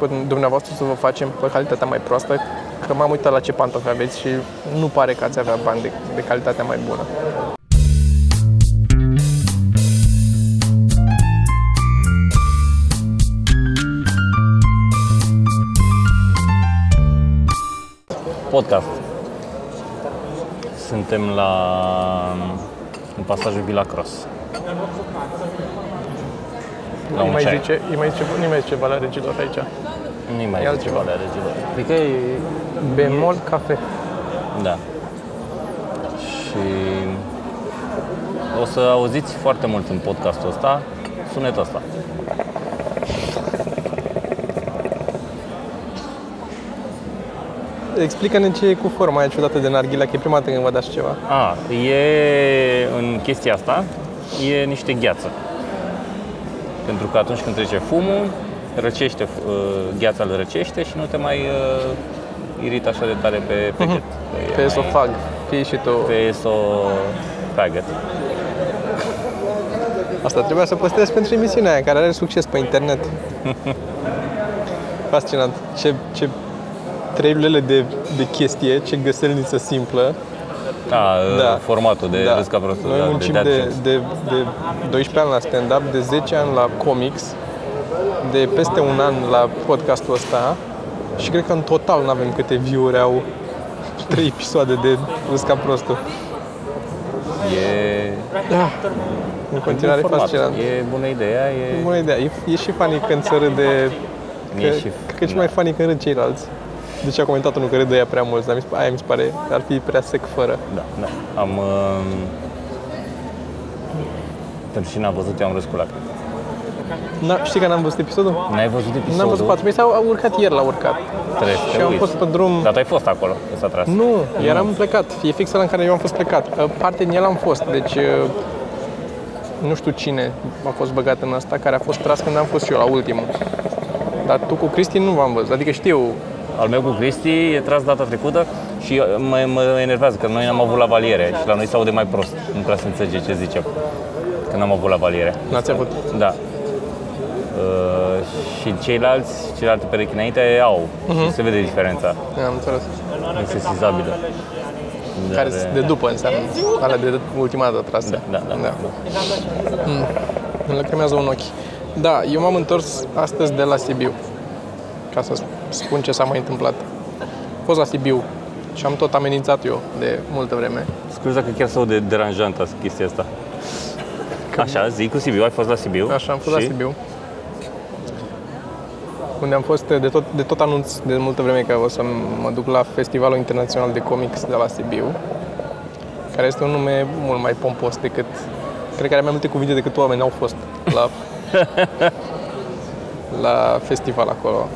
pe dumneavoastră să vă facem pe calitatea mai proastă, că m-am uitat la ce pantofi aveți și nu pare că ați avea bani de, de calitatea mai bună. Podcast. Suntem la în pasajul Villa Cross. La Nu un mai ceai. zice, îi mai zice, nu mai zice Valea Regilor aici. Nu mai E zice altceva. Valea Regilor. Adică e... Bemol cafe. Da. Și o să auziți foarte mult în podcastul ăsta sunetul ăsta. Explică-ne ce e cu forma aia ciudată de narghilea, că e prima dată când vă dați ceva. A, e în chestia asta, e niște gheață. Pentru că atunci când trece fumul, răcește, uh, gheața îl răcește și nu te mai uh, irită așa de tare pe peget. Că e Pe mai- esofag, fii și tu. Pe esophaget. Asta trebuia să postez pentru emisiunea aia, care are succes pe internet. Fascinant. Ce, ce trei lele de, de chestie, ce găselniță simplă. A, Da. da. formatul de da. râs ca prostul. Noi da, muncim de, de, de, de, de 12 ani la stand-up, de 10 ani la comics, de peste un an la podcastul ăsta și cred că în total nu avem câte view-uri au trei episoade de râs ca prostul. E, Da. În continuare bun format. fascinant. E bună ideea, e, Bună idee. E, e și funny când se râde e Că, și... că e și mai funny când râd ceilalți. Deci a comentat unul că râd de ea prea mult, dar mi se- aia mi se pare că ar fi prea sec fără. Da, da. Am... Uh, pentru cine a văzut, eu am râs cu lacrimi. Na, știi că n-am văzut episodul? N-ai văzut episodul? N-am văzut patru. Mi s-a urcat ieri la urcat. Trebuie să te Și am uiți. fost pe drum... Dar tu ai fost acolo, că s-a tras. Nu, eram plecat. E fix ăla în care eu am fost plecat. Uh, Parte din el am fost, deci uh, nu știu cine a fost băgat în asta, care a fost tras când am fost și eu la ultimul. Dar tu cu Cristi nu v-am văzut, adică știu, Al meu cu Cristi e tras data trecută și mă, mă enervează că noi n-am avut la valiere și la noi se aude mai prost. Nu prea se înțelege ce zicem. Că n-am avut la valiere. n-ați avut. Da. Uh, și ceilalți, celelalte perechi înainte au. Și se vede diferența. Am înțeles. E sesizabilă. Dar, Care de după înseamnă, alea de ultima dată trase. Da, da, da. da. Îmi lăcrimează un ochi. Da, eu m-am întors astăzi de la Sibiu, ca să spun ce s-a mai întâmplat. Am fost la Sibiu și am tot amenințat eu de multă vreme. Scuze dacă chiar se aude deranjantă chestia asta. Așa, zi cu Sibiu, ai fost la Sibiu. Așa, am fost la și? Sibiu. Unde am fost de tot, de tot anunț de multă vreme că o să mă duc la Festivalul Internațional de Comics de la Sibiu, care este un nume mult mai pompos decât... Cred că are mai multe cuvinte decât oameni au fost la, la festival acolo.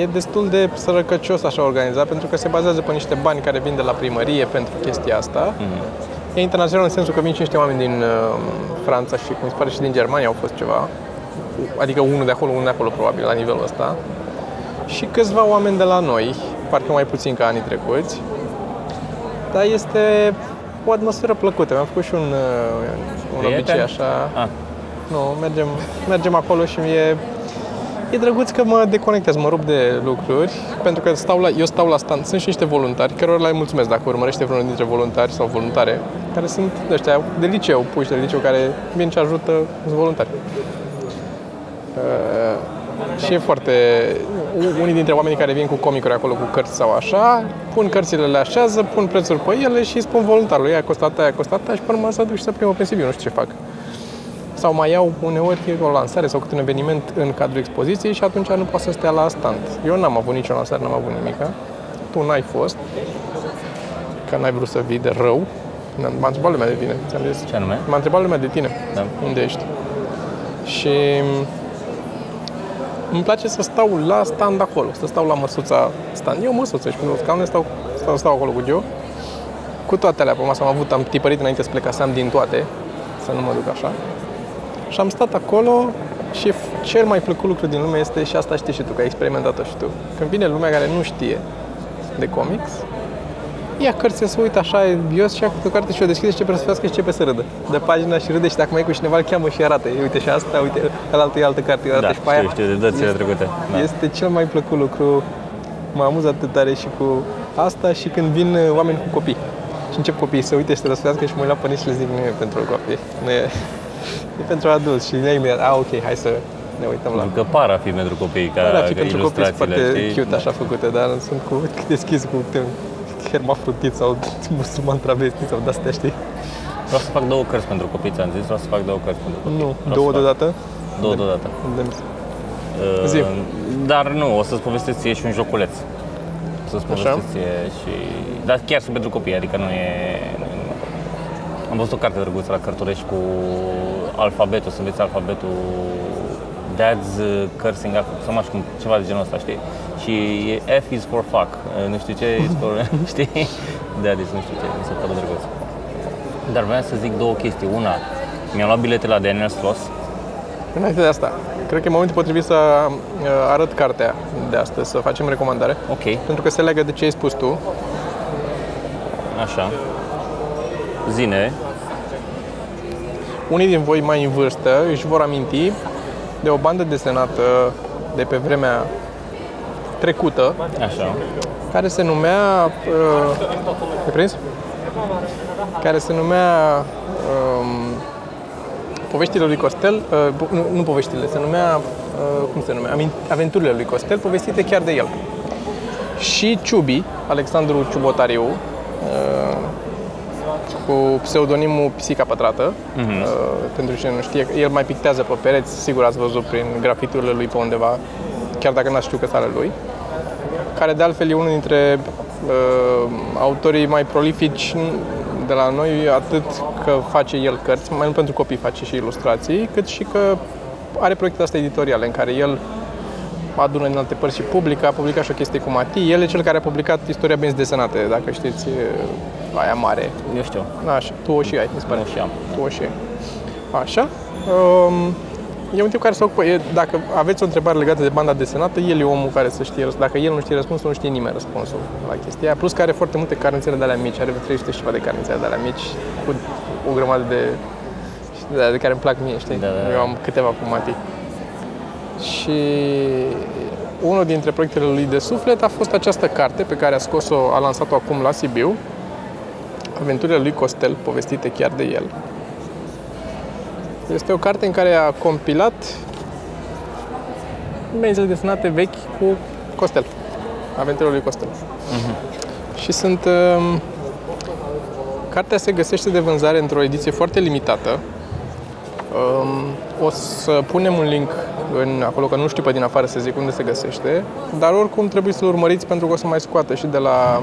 E destul de sărăcăcios așa organizat, pentru că se bazează pe niște bani care vin de la primărie pentru chestia asta. E internațional în sensul că vin și niște oameni din uh, Franța și, cum se pare, și din Germania au fost ceva. Adică unul de acolo, unul de acolo, probabil, la nivelul ăsta. Și câțiva oameni de la noi, parcă mai puțin ca anii trecuți. Dar este o atmosferă plăcută. Mi-am făcut și un, uh, un Prieten? obicei așa. Ah, Nu, mergem, mergem acolo și e, e drăguț că mă deconectez, mă rup de lucruri, pentru că stau la, eu stau la stand, sunt și niște voluntari, cărora le mulțumesc dacă urmărește vreunul dintre voluntari sau voluntare, care sunt de ăștia de liceu, puși de liceu, care vin și ajută, sunt voluntari. Uh, și e foarte... Unii dintre oamenii care vin cu comicuri acolo, cu cărți sau așa, pun cărțile, le așează, pun prețuri pe ele și îi spun voluntarului, aia a costat aia, a costat aia și pe urmă să duc și să plimbă pe Sibiu, nu știu ce fac sau mai iau uneori o lansare sau câte un eveniment în cadrul expoziției și atunci nu poate să stea la stand. Eu n-am avut nicio lansare, n-am avut nimica. Tu n-ai fost, că n-ai vrut să vii de rău. M-a întrebat lumea de tine, ți-am zis. ce anume? M-a întrebat lumea de tine, Da. unde ești. Și îmi place să stau la stand acolo, să stau la măsuța stand. Eu măsuță și cu scaune stau, stau, stau acolo cu Gio. Cu toate alea pe masă am avut, am tipărit înainte să plec, să am din toate, să nu mă duc așa. Și am stat acolo și f- cel mai plăcut lucru din lume este, și asta știi și tu, că ai experimentat-o și tu, când vine lumea care nu știe de comics, ia cărțile să uită așa, eu și ia cu o carte și o deschide și începe să fească și începe să râdă. De pagina și râde și dacă mai e cu cineva, îl cheamă și arată. Uite și asta, uite, altă e altă carte, arată Da, și pe aia. știu, știu, de dățile trecute. Da. Este cel mai plăcut lucru. Mă amuz atât tare și cu asta și când vin uh, oameni cu copii. Și încep copiii să uite și să răsfească și mă uit la părinți și le zic, nu e pentru copii, nu e, e pentru adulți. Și ne imediat, a, ok, hai să ne uităm la Pentru că par a fi pentru copii, ca, Ar fi ca pentru copii sunt ilustrațiile, foarte știi? cute așa făcute, dar sunt cu deschis cu hermafrodit sau musulman travesti sau de-astea, știi? Vreau să fac două cărți pentru copii, ți-am zis, vreau să fac două cărți pentru copii. Nu, Vreau două să fac deodată? Două deodată. Dăm- Uh, Zi. Dar nu, o să-ți povestesc ție și un joculeț. O să-ți Așa. povestesc ție și... Dar chiar sunt pentru copii, adică nu e... Am văzut o carte drăguță la Cărturești cu alfabetul, să înveți alfabetul Dad's uh, cursing alphabet, sau mai știu cum, ceva de genul ăsta, știi? Și e F is for fuck, uh, nu știu ce, is for, știi? Dad is nu știu ce, mi se pare drăguț. Dar vreau să zic două chestii. Una, mi-am luat bilete la Daniel Sloss, Înainte de asta, cred că e momentul potrivit să uh, arăt cartea de astăzi, să facem recomandare, ok, pentru că se leagă de ce ai spus tu. așa. Zine, Unii din voi mai în vârstă își vor aminti de o bandă desenată de pe vremea trecută, așa, care se numea... Uh, ai prins? Care se numea... Um, poveștile lui Costel, uh, bu- nu, nu poveștile, se numea, uh, cum se numea, Amin- Aventurile lui Costel, povestite chiar de el. Și Ciubi, Alexandru Ciubotariu, uh, cu pseudonimul Pisica Pătrată, uh, pentru cine nu știe, el mai pictează pe pereți, sigur ați văzut prin grafiturile lui pe undeva, chiar dacă n-ați știut că sunt ale lui care de altfel e unul dintre uh, autorii mai prolifici de la noi, atât că face el cărți, mai mult pentru copii face și ilustrații, cât și că are proiecte astea editoriale în care el adună din alte părți și publică, a publicat și o chestie cu Mati. El e cel care a publicat istoria benzi desenate, dacă știți, e aia mare. eu știu, Așa, tu o și ai, mi se pare. nu și am. Tu o și ai. Așa. Um, e un tip care se ocupă, e, dacă aveți o întrebare legată de banda desenată, el e omul care să știe, răs- dacă el nu știe răspunsul, nu știe nimeni răspunsul la chestia aia. Plus că are foarte multe carnețele de alea mici, are vreo 300 și ceva de carnețele de alea mici, cu o grămadă de, de, de care îmi plac mie, știi? Da, da, da. Eu am câteva cu Mati. Și unul dintre proiectele lui de suflet a fost această carte pe care a scos-o, a lansat-o acum la Sibiu, Aventurile lui Costel, povestite chiar de el. Este o carte în care a compilat benzile desenate vechi cu Costel. Aventurile lui Costel. Și sunt... Um, cartea se găsește de vânzare într-o ediție foarte limitată. Um, o să punem un link în acolo, că nu știu pe din afară să zic unde se găsește, dar oricum trebuie să-l urmăriți pentru că o să mai scoată și de la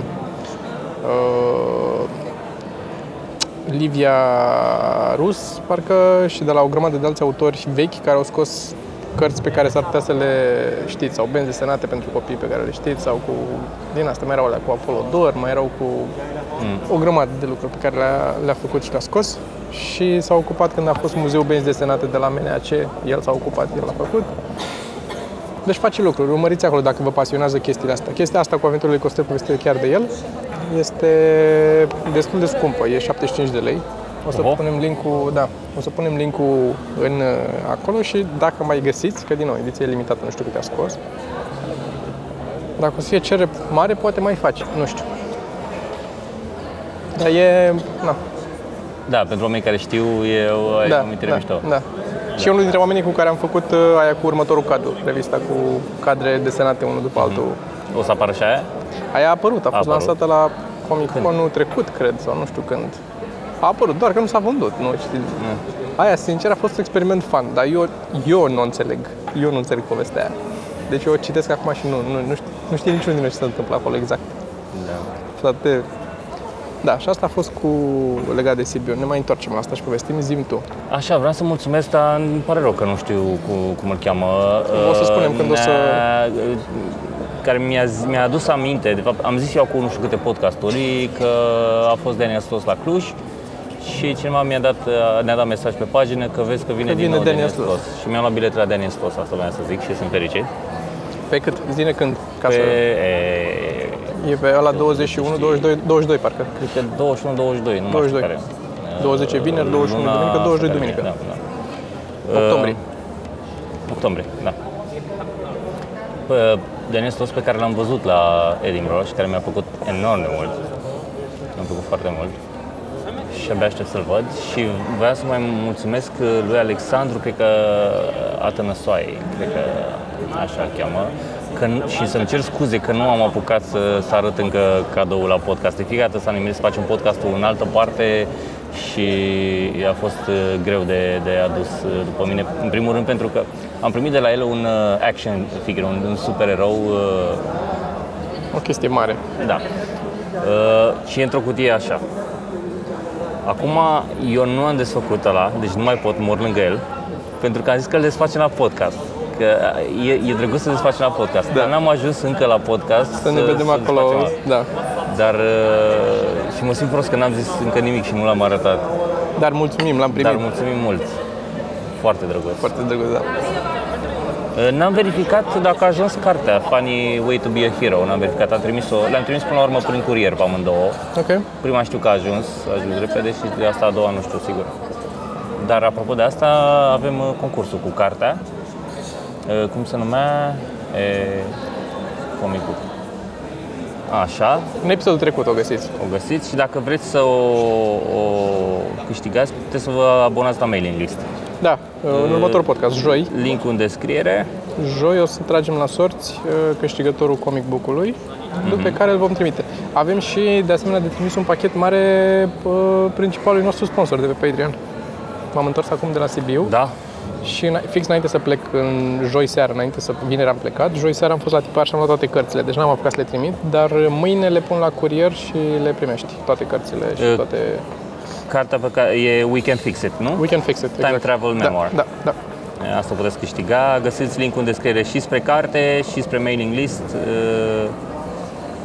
uh, Livia Rus, parcă și de la o grămadă de alți autori vechi care au scos cărți pe care s-ar putea să le știți, sau benzi desenate pentru copii pe care le știți, sau cu, din asta mai erau alea cu Apolodor, mai erau cu o grămadă de lucruri pe care le-a, le-a făcut și le-a scos și s-a ocupat când a fost muzeul benzi desenate de la MNAC, el s-a ocupat, el a făcut. Deci face lucruri, urmăriți acolo dacă vă pasionează chestiile astea. Chestia asta cu aventurile Costel povestite chiar de el este destul de scumpă, e 75 de lei. O să Oho. punem linkul, da, o să punem linkul în uh, acolo și dacă mai găsiți, că din nou, ediție limitată, nu știu câte a scos. Dacă o să fie cerere mare, poate mai face, nu știu. Dar e, na, Da, pentru oameni care știu, e o da, amintire da, mișto. da. Și unul dintre oamenii cu care am făcut uh, aia cu următorul cadru, revista cu cadre desenate unul după altul. O să apară și aia? Aia a apărut, a fost apărut. lansată la Comic Con-ul trecut, cred, sau nu știu când. A apărut, doar că nu s-a vândut, nu știi. Aia, sincer, a fost un experiment fan, dar eu, eu nu înțeleg. Eu nu înțeleg povestea aia. Deci eu o citesc acum și nu, nu, nu, știu, nu știe niciunul din noi ce se întâmplă acolo exact. Da. Toate... Da, și asta a fost cu legat de Sibiu. Ne mai întoarcem la asta și povestim, zim tu. Așa, vreau să mulțumesc, dar îmi pare rău că nu știu cu, cum îl cheamă. O să spunem când o să- Ne-a- Care mi-a, zi- mi-a adus aminte, de fapt am zis eu acum nu știu câte podcasturi, că a fost Daniel Stos la Cluj și cineva mi-a dat, ne-a dat mesaj pe pagină că vezi că vine Că din vine nou Daniel Daniel Stos. Stos. Și mi-am luat bilete la Daniel Stos, asta vreau să zic și sunt fericit. Pe cât? Zine când? Ca Pe să... e, E pe ăla 21, 22, 22 parcă. Cred că 21-22, nu 22. mai știu care. 20 vineri, 21 Luna duminică, 22 asta duminică. Da, da. Octombrie. Uh, octombrie, da. P- Daniel Stos pe care l-am văzut la Edinburgh și care mi-a plăcut enorm de mult. Mi-a plăcut foarte mult. Și abia aștept să-l văd. Și vreau să mai mulțumesc lui Alexandru, cred că Atănăsoai, cred că așa îl cheamă. Că, n- și să-mi cer scuze că nu am apucat să, să arăt încă cadoul la podcast. De fiecare dată s-a nimerit să facem podcastul în altă parte și a fost uh, greu de, de adus uh, după mine. În primul rând pentru că am primit de la el un uh, action figure, un, un supererou uh, O chestie mare. da. Uh, și e într-o cutie așa. Acum eu nu am desfăcut ăla, deci nu mai pot mor lângă el, pentru că am zis că îl desfacem la podcast. Că e, e drăguț să desfacem la podcast, Da. dar n-am ajuns încă la podcast Să ne vedem acolo. desfacem ăla. Da. Dar uh, și mă simt prost că n-am zis încă nimic și nu l-am arătat. Dar mulțumim, l-am primit. Dar mulțumim mult. Foarte drăguț. Foarte drăguț, da. Uh, N-am verificat dacă a ajuns cartea Funny Way to be a Hero. N-am verificat, am trimis-o, le-am trimis până la urmă prin curier pe amândouă. Ok. Prima știu că a ajuns, a ajuns repede și de asta a doua nu știu sigur. Dar apropo de asta, avem uh, concursul cu cartea. Uh, Cum se numea? E, comic book. Așa, În episodul trecut o găsiți. o găsiți și dacă vreți să o, o câștigați, puteți să vă abonați la mailing list. Da, în următorul podcast, joi. Linkul în descriere. Joi o să tragem la sorți uh, câștigătorul comic book-ului, după care îl vom trimite. Avem și, de asemenea, de trimis un pachet mare uh, principalului nostru sponsor de pe Patreon. M-am întors acum de la Sibiu Da, și îna- fix înainte să plec în joi seara, înainte să vineri am plecat, joi seara am fost la tipar și am luat toate cărțile, deci n-am apucat să le trimit, dar mâine le pun la curier și le primești, toate cărțile și Uh, toate... cartea pe care e We Can Fix It, nu? We can fix it. Time Travel Memoir. Da, da, da. Asta puteți câștiga. Găsiți linkul în descriere și spre carte și spre mailing list uh,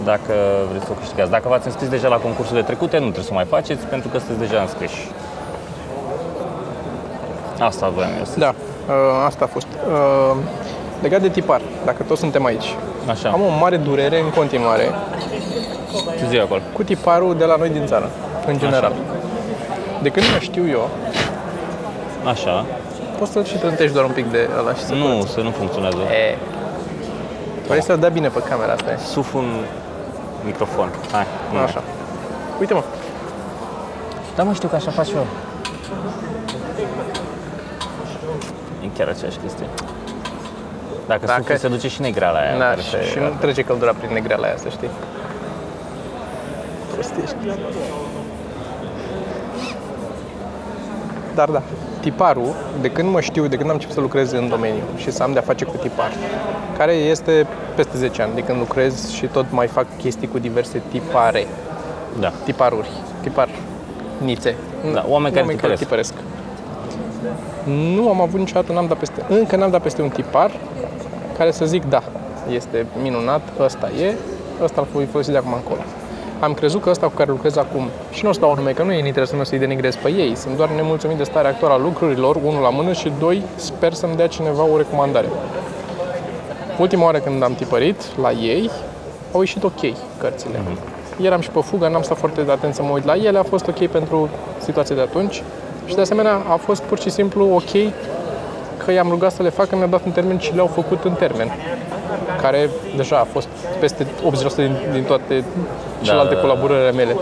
dacă vreți să o câștigați. Dacă v-ați înscris deja la concursurile trecute, nu trebuie să o mai faceți pentru că sunteți deja înscriși. Asta vreau eu să Da, uh, asta a fost. Uh, legat de tipar, dacă toți suntem aici, Așa, am o mare durere în continuare ce zi acolo? cu tiparul de la noi din țară, în general. De când mă știu eu, Așa. poți să-l și trântești doar un pic de ăla și să Nu, curăți. să nu funcționează. E. Vrei să dea bine pe camera asta. e? Suf un microfon. Hai, nu. Așa. Uite mă, Da, mă, știu că așa faci eu. Chiar aceeași chestie. Dacă, Dacă- sufli, se duce și negreala aia. da, care și, se- și nu trece căldura prin negreala aia, să știi. Prostie ești. Dar da, tiparul, de când mă știu, de când am început să lucrez în domeniu și să am de-a face cu tipar, care este peste 10 ani de când lucrez și tot mai fac chestii cu diverse tipare, Da. tiparuri, tipar, nițe. Da, oameni care tipăresc. tipăresc. Nu am avut niciodată, n-am dat peste, încă n-am dat peste un tipar care să zic da, este minunat, ăsta e, ăsta îl voi folosi de acum încolo. Am crezut că ăsta cu care lucrez acum, și nu o să dau nume, că nu e în interesul meu să-i denigrez pe ei, sunt doar nemulțumit de starea actuală a lucrurilor, unul la mână și doi, sper să-mi dea cineva o recomandare. Ultima oară când am tipărit la ei, au ieșit ok cărțile. Eram și pe fugă, n-am stat foarte atent să mă uit la ele, a fost ok pentru situația de atunci și de asemenea a fost pur și simplu ok că i-am rugat să le facă, mi-a dat un termen și le-au făcut în termen care deja a fost peste 80% din, din toate celelalte da, da. colaborările mele.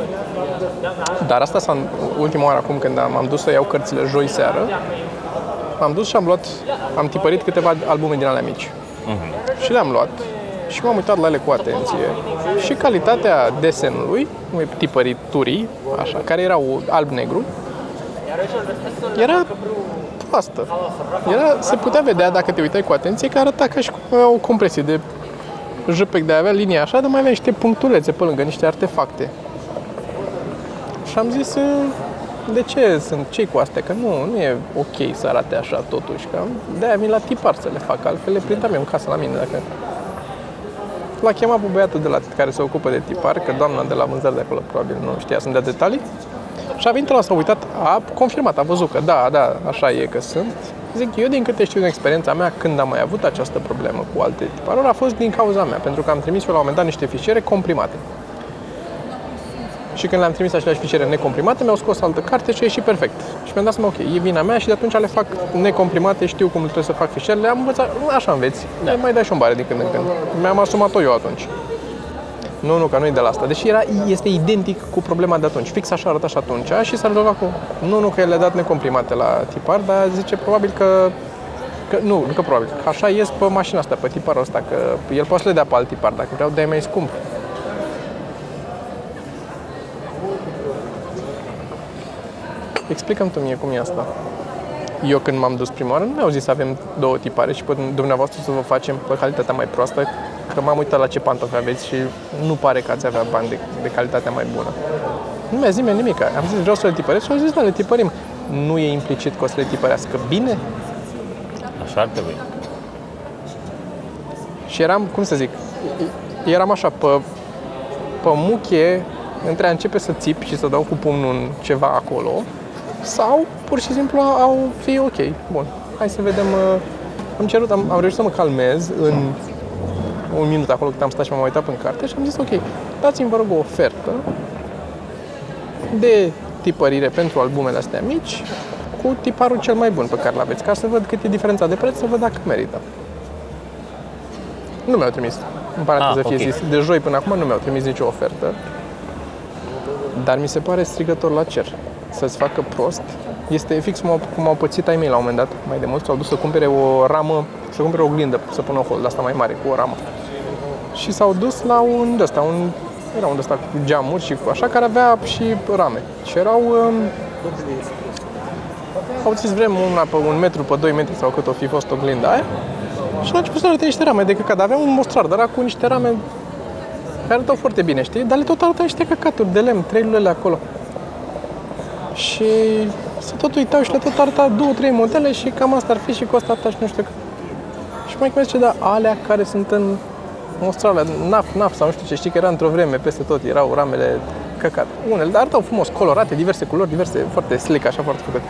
Dar asta s-a, ultima oară acum când am, am dus să iau cărțile joi seară, am dus și am luat, am tipărit câteva albume din alea mici. Și le-am luat și m-am uitat la ele cu atenție. Și calitatea desenului, tipăriturii, așa, care era alb-negru, era proastă. Era, se putea vedea, dacă te uitai cu atenție, că arăta ca și cum avea o compresie de JPEG de a avea linia așa, dar mai avea niște punctulețe pe lângă, niște artefacte. Și am zis, de ce sunt cei cu astea? Că nu, nu e ok să arate așa totuși. Că de-aia mi la tipar să le fac, altfel le printam eu în casă la mine. Dacă... L-a chemat pe băiatul de la, care se ocupă de tipar, că doamna de la vânzări de acolo probabil nu știa să-mi dea detalii. Și a venit la s-a uitat, a confirmat, a văzut că da, da, așa e că sunt. Zic, eu din câte știu din experiența mea, când am mai avut această problemă cu alte tiparuri, a fost din cauza mea, pentru că am trimis eu la un moment dat niște fișiere comprimate. Și când le-am trimis aceleași fișiere necomprimate, mi-au scos altă carte și a ieșit perfect. Și mi-am dat seama, ok, e vina mea și de atunci le fac necomprimate, știu cum trebuie să fac fișierele, am învățat, așa înveți, da. mai dai și un bare din când în când. Mi-am asumat-o eu atunci. Nu, nu, că nu e de la asta. Deși era, este identic cu problema de atunci. Fix așa arăta și atunci și s-a rezolvat cu... Nu, nu, că el le-a dat necomprimate la tipar, dar zice probabil că Că, nu, nu că probabil. Că așa ies pe mașina asta, pe tiparul ăsta, că el poate să le dea pe alt tipar, dacă vreau de mai scump. Explicăm tu mie cum e asta. Eu când m-am dus prima oară, nu mi-au zis să avem două tipare și pe dumneavoastră să vă facem pe calitatea mai proastă, că m-am uitat la ce pantofi aveți și nu pare că ați avea bani de, de calitatea mai bună. Nu mi-a zis nimic. Am zis vreau să le tipăresc și au zis da, le tipărim. Nu e implicit că o să le tipărească bine? Așa ar trebui. Și eram, cum să zic, eram așa pe, pe muche între a începe să țip și să dau cu pumnul în ceva acolo sau pur și simplu au fi ok. Bun, hai să vedem. uh, Am cerut, am, am reușit să mă calmez în un minut acolo cât am stat și m-am uitat în carte și am zis ok, dați-mi vă rog o ofertă de tipărire pentru albumele astea mici cu tiparul cel mai bun pe care l-aveți, ca să văd cât e diferența de preț, să văd dacă merită. Nu mi-au trimis, în paranteză Ah, fie ok. zis, de joi până acum nu mi-au trimis nicio ofertă, dar mi se pare strigător la cer să-ți facă prost. Este fix cum au, cum au pățit ai mei la un moment dat, mai de mult, s-au dus să cumpere o ramă, să cumpere o oglindă, să pună o hold asta mai mare, cu o ramă. Și s-au dus la un ăsta, un, era un ăsta cu geamuri și cu așa, care avea și rame. Și erau, um, au zis vrem una pe un metru, pe 2 metri sau cât o fi fost oglinda aia. Și la început să arate niște rame de căcat, dar avea un mostrar, dar era cu niște rame care arătau foarte bine, știi? Dar le tot arătau niște căcaturi de lemn, trei lulele acolo. Și se tot uitau și le tot arăta două, trei modele și cam asta ar fi și costă atâta și nu știu cât. Și mai cum zice, da, alea care sunt în mostrale, naf, naf sau nu știu ce, știi că era într-o vreme peste tot, erau ramele căcat. Unele, dar arătau frumos, colorate, diverse culori, diverse, foarte slick, așa, foarte făcut.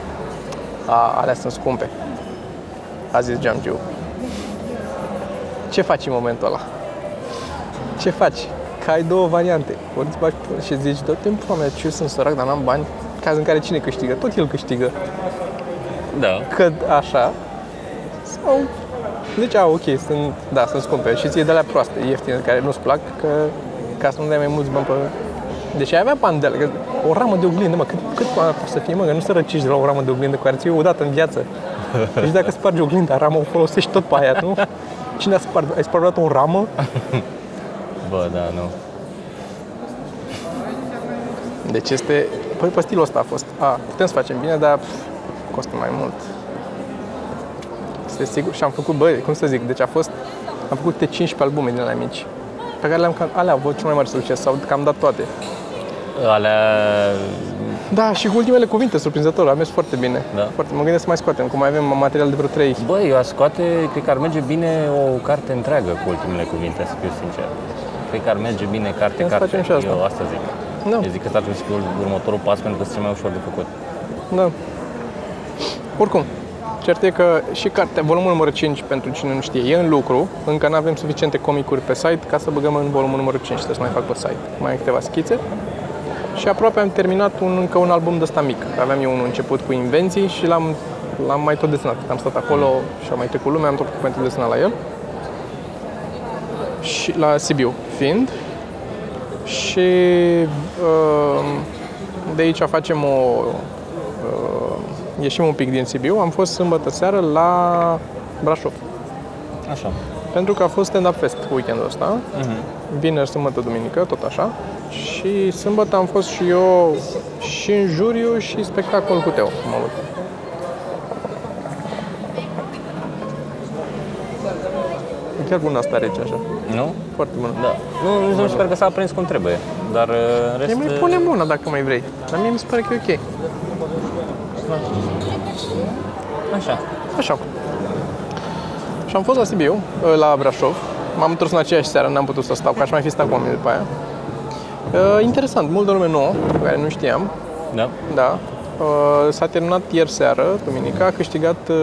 A, alea sunt scumpe. A zis Geamgiu. Ce faci în momentul ăla? Ce faci? Că ai două variante. Ori îți bagi pe- și zici, dă timpul mea, ce eu sunt sărac, dar n-am bani. Caz în care cine câștigă? Tot el câștigă. Da. Că așa. Sau zici, a, ok, sunt, da, sunt scumpe. Și ție de alea proaste, ieftine, care nu-ți plac, că, ca să nu dai mai mulți bani pe... Deci ai avea bani de alea, că o ramă de oglindă, mă, cât, cât poate să fie, mă, că nu să răcești de la o ramă de oglindă care ți o dată în viață. Deci dacă spargi oglinda, rama o folosești tot pe aia, nu? Cine a spart? Ai spart vreodată o ramă? Bă, da, nu. Deci este... Păi pe stilul ăsta a fost. A, putem să facem bine, dar pf, costă mai mult. Este sigur. Și am făcut, băi, cum să zic, deci a fost... Am făcut câte 15 albume din alea mici. Pe care le-am cam... Alea au avut cel mai mare succes, sau că am dat toate. Alea... Da, și cu ultimele cuvinte, surprinzător, a mers foarte bine. Da. Foarte, mă gândesc să mai scoatem, cum mai avem material de vreo 3. Băi, eu aș scoate, cred că ar merge bine o carte întreagă cu ultimele cuvinte, să fiu sincer. Cred că ar merge bine Putem să carte-carte. facem și asta. Eu asta zic. Da. Eu zic că asta ar trebui să fie următorul pas pentru că este cel mai ușor de făcut. Da. Oricum, cert e că și cartea, volumul numărul 5, pentru cine nu știe, e în lucru. Încă nu avem suficiente comicuri pe site ca să băgăm în volumul numărul 5, trebuie să mai fac pe site. Mai am câteva schițe. Și aproape am terminat un, încă un album de ăsta mic. Aveam eu un început cu invenții și l-am, l-am mai tot desenat. Am stat acolo și am mai trecut lumea, am tot făcut pentru desenat la el. Și la Sibiu fiind. Și uh, de aici facem o uh, ieșim un pic din Sibiu, am fost sâmbătă seară la Brașov. Așa. Pentru că a fost stand-up fest weekendul ăsta, Mhm. vineri, sâmbătă, duminică, tot așa. Și sâmbătă am fost și eu și în juriu și spectacol cu Teo. Am avut. E chiar bună asta rece așa. Nu? Foarte bună. Da. Nu, nu, nu sper că s-a aprins cum trebuie. Dar uh, în E rest... mai pune bună dacă mai vrei. Dar mie mi se pare că e ok. Așa. Așa. Și am fost la Sibiu, la Brașov. M-am întors în aceeași seară, n-am putut să stau, că aș mai fi stat cu oamenii după aia. Uh, interesant, multă lume nouă, pe care nu știam, Da? da. Uh, s-a terminat ieri seară, duminica, a câștigat uh,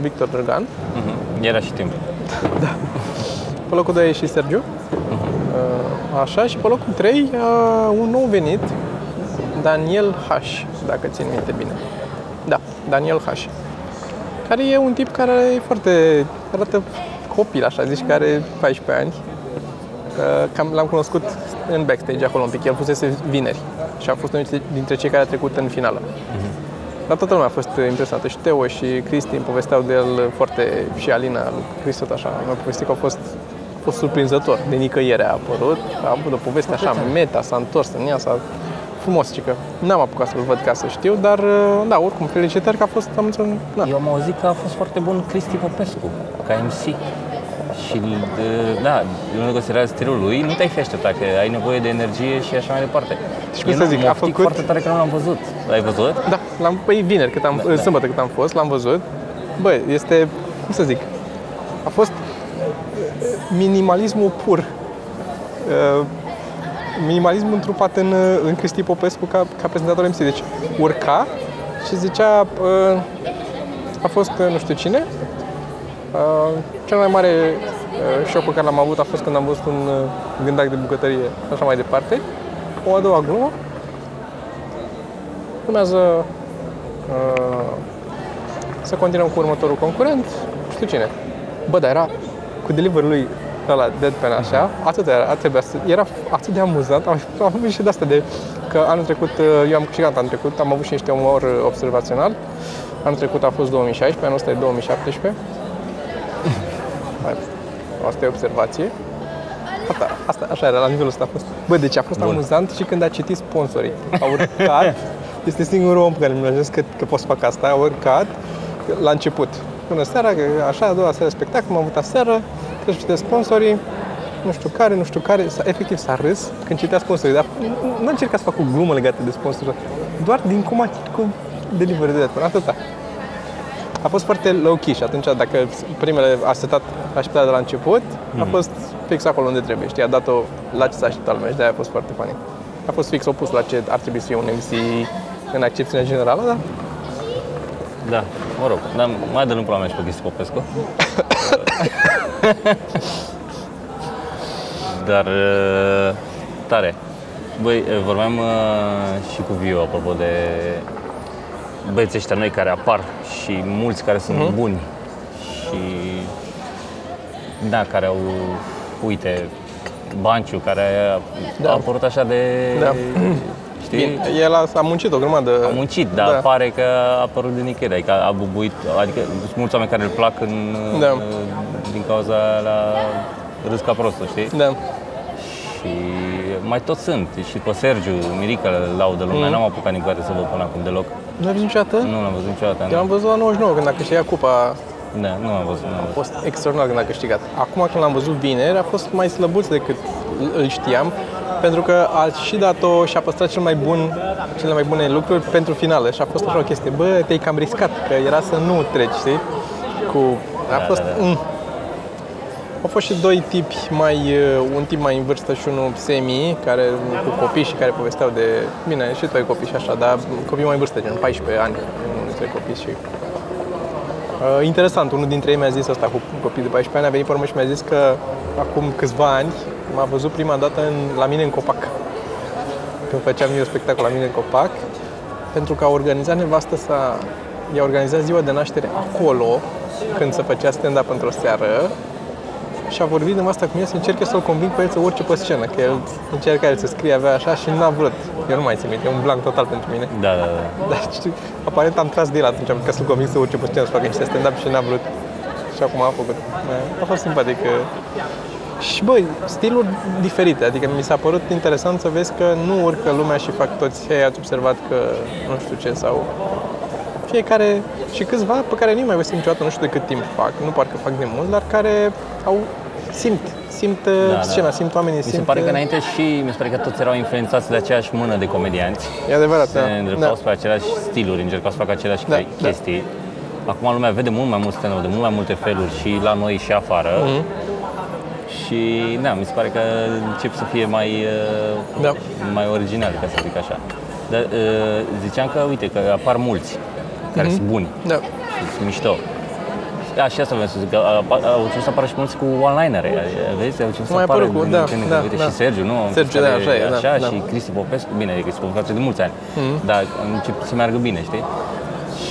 Victor Drăgan. Mhm. Era și timp. Pe locul 2 a ieșit Sergiu. Uh, Așa, și pe locul 3 uh, un nou venit, Daniel H, dacă țin minte bine. Da, Daniel H. Care e un tip care e foarte, arată copil, așa zici, care are 14 ani. Uh, Cam l-am cunoscut în backstage acolo un pic, el fusese vineri și a fost unul dintre cei care a trecut în finală. Dar toată lumea a fost impresionată și Teo și Cristi îmi povesteau de el foarte, și Alina, lui Cristi tot așa, mi-a povestit că a fost, a fost surprinzător, de nicăieri a apărut, a avut o poveste așa, meta, s-a întors în ea, s-a frumos, și că n-am apucat să-l văd ca să știu, dar da, oricum, felicitări că a fost, am înțeles, da. Eu am auzit că a fost foarte bun Cristi Popescu, ca MC. Și, de- da, eu nu considerat stilul lui, nu te-ai fi așteptat, că ai nevoie de energie și așa mai departe. Și cum Eu să nu- zic, mă a oftic făcut- foarte tare că nu l-am văzut. L-ai văzut? Da, l-am, păi vineri, cât am, Da, da. sâmbătă cât am fost, l-am văzut. Bă, este, cum să zic, a fost minimalismul pur. Uh, minimalismul întrupat în, uh, în Cristi Popescu ca, ca prezentator MC. Deci urca și zicea, uh, a fost uh, nu știu cine, Uh, cel mai mare uh, șoc pe care l-am avut a fost când am văzut un uh, gândac de bucătărie și așa mai departe. O a doua glumă urmează uh, să continuăm cu următorul concurent, nu știu cine. Bă, dar era cu delivery lui ăla deadpan așa, atât era, trebuia să, era atât de amuzant, am, am avut și de asta de că anul trecut, uh, eu am câștigat anul trecut, am avut și niște umor uh, observațional, anul trecut a fost 2016, anul ăsta e 2017. Hai, Asta e observație. Asta, asta, așa era, la nivelul ăsta a fost. Bă, deci a fost Bun. amuzant și când a citit sponsorii. A urcat, este singurul om pe care îmi imaginez că, că pot să fac asta, a urcat la început. Până seara, că așa, a doua seară spectacol, m-am avut aseară, trebuie să citesc sponsorii, nu știu care, nu știu care, s-a, efectiv s-a râs când citea sponsorii, dar nu a încercat să fac o glumă legată de sponsori, doar din cum a cu delivery de până atâta. A fost foarte low-key și atunci dacă primele a setat așteptat de la început, a fost fix acolo unde trebuie, știi, a dat-o la ce s-a așteptat lumea și de-aia a fost foarte funny. A fost fix opus la ce ar trebui să fie un MC în accepțiunea generală, dar Da, mă rog, dar mai dă-l în pula mea și pe Cristi Popescu. Dar uh, tare. Băi, uh, vorbeam uh, și cu Viu apropo de băieții ăștia noi care apar și mulți care sunt Mhm. buni și da, care au, uite, Banciu, care a, Da. a apărut așa de, Da. știi, bine, el a, a muncit o grămadă. a muncit, dar Da. da. pare că a apărut din nicăieri, adică a bubuit, adică sunt mulți oameni care îl plac în, Da. din cauza la râs ca prostul, știi? Da. Și mai tot sunt, și pe Sergiu, Mirica îl laudă lumea, Mm. n-am apucat niciodată să văd până acum deloc. Nu ai văzut niciodată? Nu l-am văzut niciodată, Eu am nu. văzut la 99 când a câștigat cupa. Da, nu am văzut, nu am A văzut. fost extraordinar când a câștigat. Acum când l-am văzut vineri, a fost mai slăbuț decât îl știam, pentru că a și dat-o și a păstrat cel mai bun, cele mai bune lucruri pentru finală și a fost așa o chestie. Bă, te-ai cam riscat, că era să nu treci, știi? Cu... A Da, fost... da, da. Mm. Au fost și doi tipi mai, uh, un tip mai în vârstă și unul semi, care cu copii și care povesteau de, bine, și tu ai copii și așa, dar copii mai în vârstă, gen 14 ani, unul dintre copii și Uh, interesant, unul dintre ei mi-a zis asta cu copii de 14 ani, a venit pe urmă și mi-a zis că acum câțiva ani m-a văzut prima dată în, la mine în Copac. Când făceam eu spectacol la mine în Copac, pentru că a organizat nevastă sa, i-a organizat ziua de naștere acolo, când se făcea stand-up într-o seară, și a vorbit de asta cu mine să încerce să-l conving pe el să urce pe scenă, că el încerca el să scrie, avea așa și n-a vrut. Eu nu mai țin minte, e un blank total pentru mine. Da, da, da. Dar știu, aparent am tras de el atunci, am ca să-l conving să urce pe scenă să facă niște stand-up și n-a vrut. Și acum a făcut. Da, A fost simpatic. Și băi, stiluri diferite, adică mi s-a părut interesant să vezi că nu urcă lumea și fac toți, hei, ați observat că nu știu ce sau fiecare și câțiva pe care nu mai văzut niciodată, nu știu de cât timp fac, nu parcă fac de mult, dar care au simt, simt da, da. scena, simt oamenii, Mi simt... se pare că înainte și mi se pare că toți erau influențați de aceeași mână de comedianți. E adevărat, Se da. îndreptau da. spre aceleași stiluri, încercau să facă aceleași Da, da, da. chestii. Acum lumea vede mult mai mult stand de mult mai multe feluri și la noi și afară. Mhm. Și da, mi se pare că încep să fie mai, uh, Da. mai original, ca să zic așa. Dar uh, ziceam că, uite, că apar mulți care sunt buni, Da. sunt mișto. Da, și asta vreau să zic, că a- a- au început să apară și mulți cu one-linere, vezi? Au început să Mai apară apărut cu- din da, când în da, când. Uite, da. și Sergiu, nu? Sergiu, Care da, așa e, da, Așa, da. și Cristi Popescu, bine, Cristi Popescu face de mulți ani, dar începe să meargă bine, știi?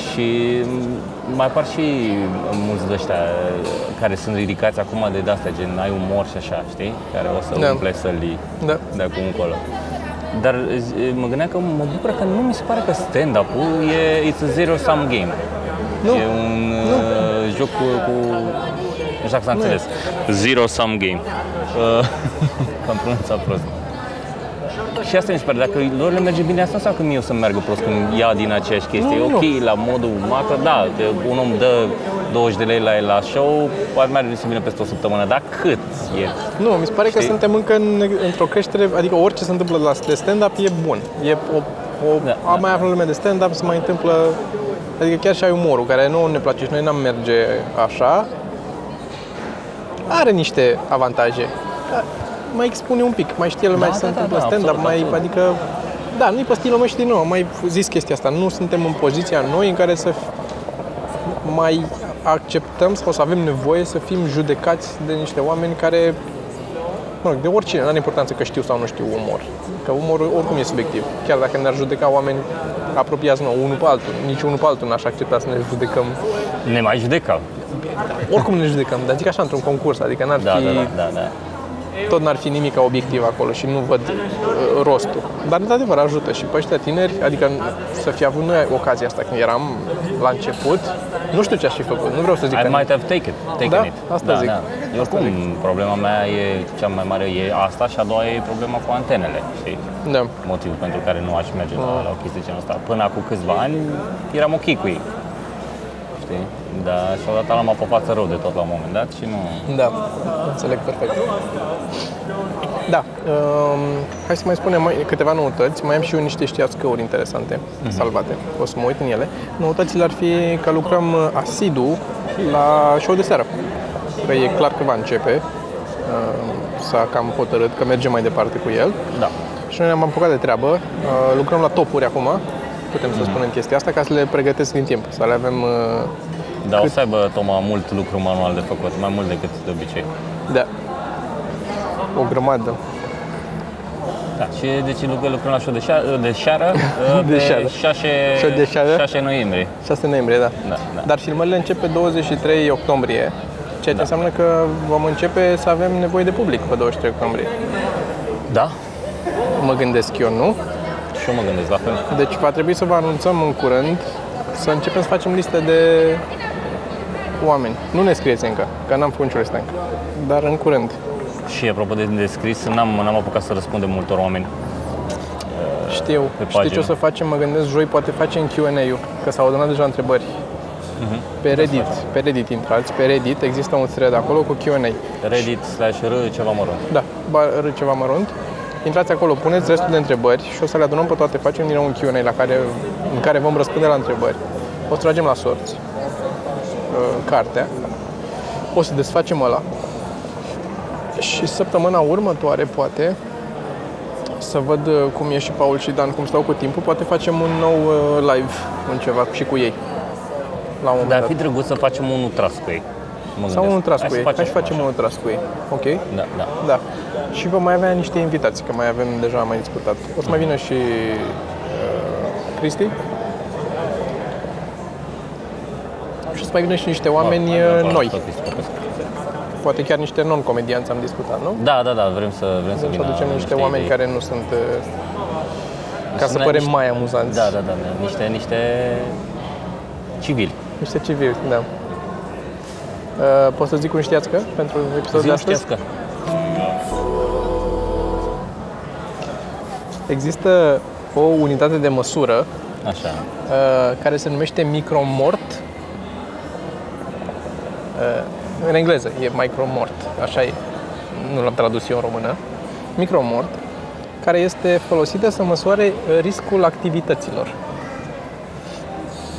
Și m, mai apar și mulți de ăștia care sunt ridicați acum de de-astea, gen ai umor și așa, știi? Care o să Da. umple sălii Da. de acum încolo. Dar zi- mă gândeam că mă bucur că nu mi se pare că stand-up-ul e it's a zero-sum game. Nu. E un uh, joc cu, cu... Nu știu dacă s-a înțeles. Zero-sum game. Uh, că am pronunțat prost. Și asta mi se pare, dacă lor le merge bine, asta înseamnă că mie o să meargă prost când ia din aceeași chestie. Nu, e nu. ok, la modul macro, da, că un om dă 20 de lei la el la show, poate merge să vină peste o săptămână, dar cât e? Nu, mi se pare că Știi? suntem încă în, într-o creștere, adică orice se întâmplă la de stand-up e bun. E o, o Da, am da. mai aflat lume de stand-up, se mai întâmplă, adică chiar și ai umorul, care nouă ne place și noi n-am merge așa, are niște avantaje. Dar Mai expune un pic, mai știe lumea Da, ce se da, da, întâmplă da, stand-up, absolut, mai, absolut. adică, da, nu-i pe stilul meu și din nou, am mai zis chestia asta, nu suntem în poziția noi în care să f- mai acceptăm sau să avem nevoie să fim judecați de niște oameni care mă rog, de oricine, nu are importanță că știu sau nu știu umor. Că umorul oricum e subiectiv. Chiar dacă ne-ar judeca oameni apropiați nouă, unul pe altul, nici unul pe altul n-aș accepta să ne judecăm. Ne mai judeca. Oricum ne judecăm, dar zic așa într-un concurs, adică n-ar Da, fi, da, da, da, da. Tot n-ar fi nimic obiectiv acolo și nu văd uh, rostul. Dar, într-adevăr, ajută și pe ăștia tineri, adică să fi avut noi ocazia asta când eram la început, nu știu ce aș fi făcut, nu vreau să zic I că... might have taken, taken Da, it. asta da, zic. Da. Eu oricum, problema mea e, cea mai mare e asta și a doua e problema cu antenele, știi? Da. Motivul pentru care nu aș merge la, la o chestie de genul ăsta. Până acum câțiva ani eram ok cu ei. Știi? Dar și-au dat alama pe față rău de tot la un moment dat și nu... Da, înțeleg perfect. Da, um, hai să mai spunem mai, câteva noutăți. Mai am și eu niște știațcăuri interesante salvate. O să mă uit în ele. Noutățile ar fi că lucrăm uh, asidu la show de seară. Că e clar că va începe. Uh, s-a cam hotărât că mergem mai departe cu el. Da. Și noi ne-am apucat de treabă. Uh, lucrăm la topuri acum. Putem să spunem chestia asta ca să le pregătesc din timp. Să le avem uh, Dar o să aibă Toma mult lucru manual de făcut, mai mult decât de obicei. da, o grămadă. Da, și deci lucrăm, lucrăm la show de, șa- de șară De pe șară. 6, Show de șară? 6 noiembrie. 6 noiembrie, da. Da, da. Dar filmările încep pe 23 octombrie, ceea ce Da. înseamnă că vom începe să avem nevoie de public pe 23 octombrie. Da? Mă gândesc eu, nu? Și eu mă gândesc la fel. Deci va trebui să vă anunțăm în curând să începem să facem liste de oameni. Nu ne scrieți încă, că n-am făcut nicio listă încă. Dar în curând. Și apropo de descris, n-am, n-am apucat să răspundem multor oameni. Știu. Pe Știți ce pagină. o să facem? Mă gândesc joi, poate facem Q&A-ul, că s-au adunat deja întrebări. Mhm. Pe Reddit, pe Reddit intrați, pe Reddit există un thread acolo cu Q&A. Reddit slash r ceva mărunt. Da, bar ceva mărunt. Intrați acolo, puneți restul de întrebări și o să le adunăm pe toate. Facem din nou un Q&A la care, în care vom răspunde la întrebări. O să tragem la sorți uh, cartea. O să desfacem ăla. Și săptămâna următoare, poate, să văd uh, cum e și Paul și Dan, cum stau cu timpul, poate facem un nou uh, live, un ceva și cu ei. La un moment Dar ar dat. fi drăguț să facem unul tras cu ei. Mă Sau gândesc. unul tras Hai cu să ei. Hai să facem așa. unul tras cu ei. Ok? Da, da. Da. Și vom mai avea niște invitații, că mai avem deja mai discutat. O să mai vină și uh, Cristi. Și o să mai vină și niște oameni Mai uh, avem pe noi. tot Cristi Popescu. Poate chiar niște non-comedianți am discutat, nu? Da, da, da, vrem să vrem să Vrem să vină aducem niște oameni idei. care nu sunt... uh, Ca să Sunt părem niște- mai amuzanți. Da, da, da, da, niște, niște civili. Niște civili, da. Uh, pot să zic un știați că pentru episodul de Zi, astăzi? știți că? Există o unitate de măsură Așa. uh, care se numește micromort. Uh, în engleză e micromort, așa e. Nu l-am tradus eu în română. Micromort, care este folosită să măsoare uh, riscul activităților.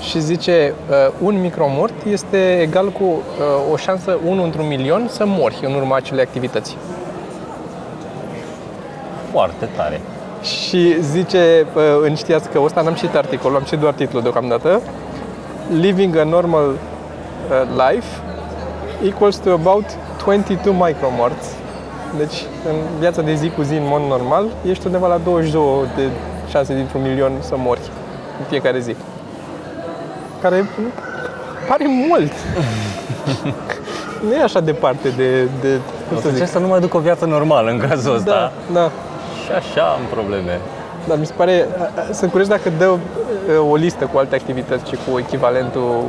Și zice, uh, un micromort este egal cu uh, o șansă 1 într-un milion să mori în urma acelei activități. Foarte tare. și zice, uh, în știați că ăsta n-am citit articolul, am citit doar titlul deocamdată, Living a normal uh, life equals to about 22 micromorts. Deci, în viața de zi cu zi, în mod normal, ești undeva la 22 de șanse dintr-un milion să mori în fiecare zi. Care pare mult. nu e așa departe de, de cum O să să zic. să nu mai duc o viață normală în cazul ăsta. Da, da. Și așa am probleme. Dar mi se pare, a- a- sunt curios dacă dă uh, o listă cu alte activități și cu echivalentul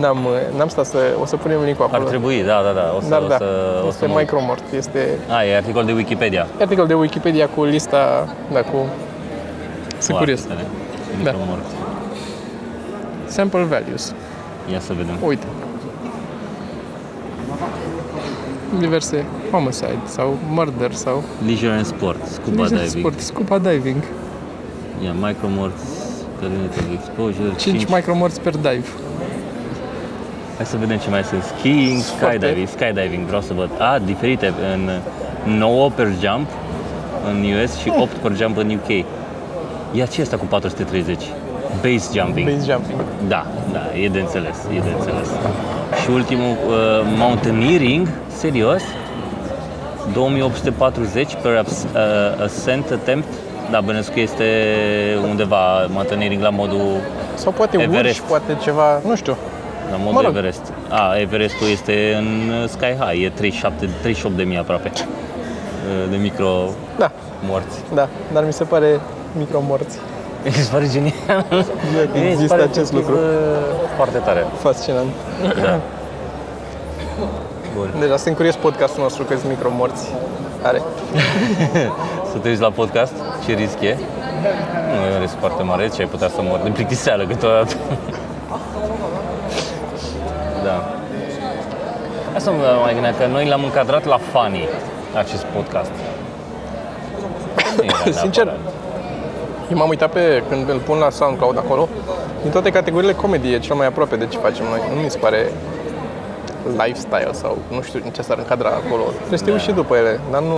N-am, uh, n-am stat să... O să punem link Ar acolo. trebui, da, da, da. O să, Dar o da, să, o este să mă uit. Micromort. Este A, e articol de Wikipedia. articol de Wikipedia cu lista, da, cu... Sunt Cu curios. artistele. Da. Micromorți. Sample values. Ia să vedem. Uite. Diverse homicide sau murder sau Leisure and Sport, scuba leisure diving. sport, scuba diving. Ia, micromorți, per limit of exposure, 5 5 micromorți per dive. Hai să vedem ce mai sunt. Skiing, Foarte. skydiving, skydiving, vreau să văd. A, diferite, în 9 per jump în US și 8 per jump în UK. Ia ce e asta cu 430? Base jumping. Base jumping. Da, da, e de înțeles, e de înțeles. Și ultimul, uh, mountaineering, serios, 2840 per abs- uh, ascent attempt. Da, bănesc că este undeva mountaineering la modul, Sau poate Everest. urci, poate ceva, nu știu. La modul Mă rog. Everest. A, Everestul este în uh, Sky High, e 37, 38 de mii aproape uh, de micro Da, morți. da, dar mi se pare micromorți. Mi se pare genial. că Mi se există pare acest efectiv, lucru. uh, Foarte tare. Fascinant. Da. Bun. Deja sunt curios podcastul nostru câți micromorți are. Să te uiți la podcast? Ce risc e? Nu e un risc foarte mare, ce ai putea să mor de plictiseală câteodată. Asta mă mai gândeam, că noi l-am încadrat la fanii, acest podcast. Nu era Sincer, neapărat. eu m-am uitat pe, când îl pun la SoundCloud acolo, din toate categoriile comedy e cel mai aproape de ce facem noi. Nu mi se pare lifestyle sau nu știu în ce s-ar încadra acolo. Trebuie să te Da. uiți și după ele, dar nu...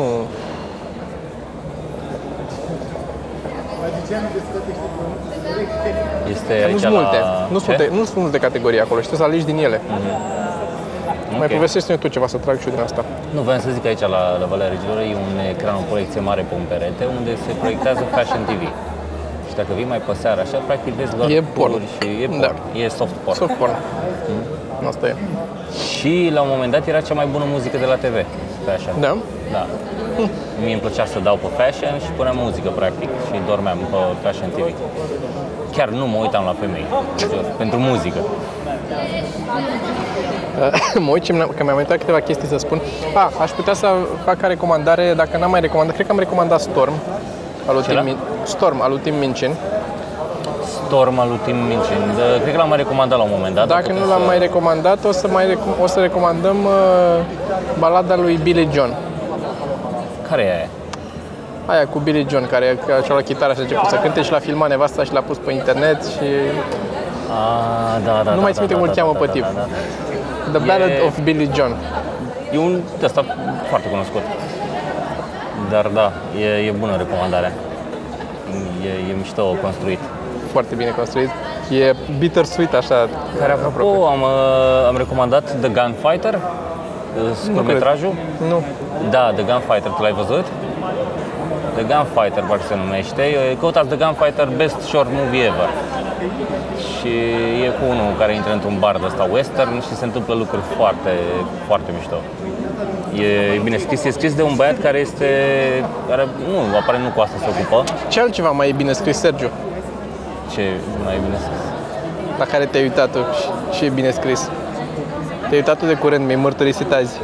Este Nu aici sunt multe, la... nu sunt, Ce? multe, nu sunt multe categorii acolo și trebuie să alegi din ele. Mai Ok. povestește-ne tu ceva să trag și eu din asta. Nu, voiam să zic că aici la, la Valea Regilor e un ecran, o proiecție mare pe un perete unde se proiectează Fashion TV. Și dacă vii mai pe seară așa, practic vezi doar E porn. tururi și e porn. Da. E soft porn. Soft porn. Asta e. Și la un moment dat era cea mai bună muzică de la TV, Fashion. Da? Da. Mie îmi plăcea să dau pe Fashion și puneam muzică, practic, și dormeam pe Fashion TV. Chiar nu mă uitam la femei, jur, pentru muzică. mă uit, ce mi-am- că mi-am uitat câteva chestii să spun. A, aș putea să fac ca recomandare, dacă n-am mai recomandat, cred că am recomandat Storm, al lui Ce la? Tim, Min- Storm, al lui Tim Mincin. Storm al lui Tim Mincin. De- Cred că l-am mai recomandat la un moment dat. dar Dacă nu putem l-am să- mai recomandat, o să, mai rec- o să recomandăm uh, balada lui Billy John. Care e aia? Aia cu Billy John, care și-a luat chitară și a început să cânte și l-a filmat nevasta și l-a pus pe internet și Ah, da, da, Nu da, mai da, țin minte da, cum îl da, cheamă da, pe da, tip. Da, da. The Ballad E- of Billy John. E un de ăsta foarte cunoscut. Dar da, e, e bună recomandarea. E, e mișto construit. Foarte bine construit. E bittersweet așa. Care, apropo, am, uh, am recomandat The Gunfighter, uh, scurtmetrajul. Nu. Da, The Gunfighter, tu l-ai văzut? The Gunfighter, parcă se numește. Căutați The Gunfighter Best Short Movie Ever. Și e cu unul care intră într-un bar de ăsta western și se întâmplă lucruri foarte, foarte mișto. E, e bine scris, e scris de un băiat care este, care nu, apare nu cu asta se ocupă. Ce altceva mai e bine scris, Sergiu? Ce mai e bine scris? La care te-ai uitat tu și, și e bine scris? Te-ai uitat tu de curând, mi-ai mărturisit azi.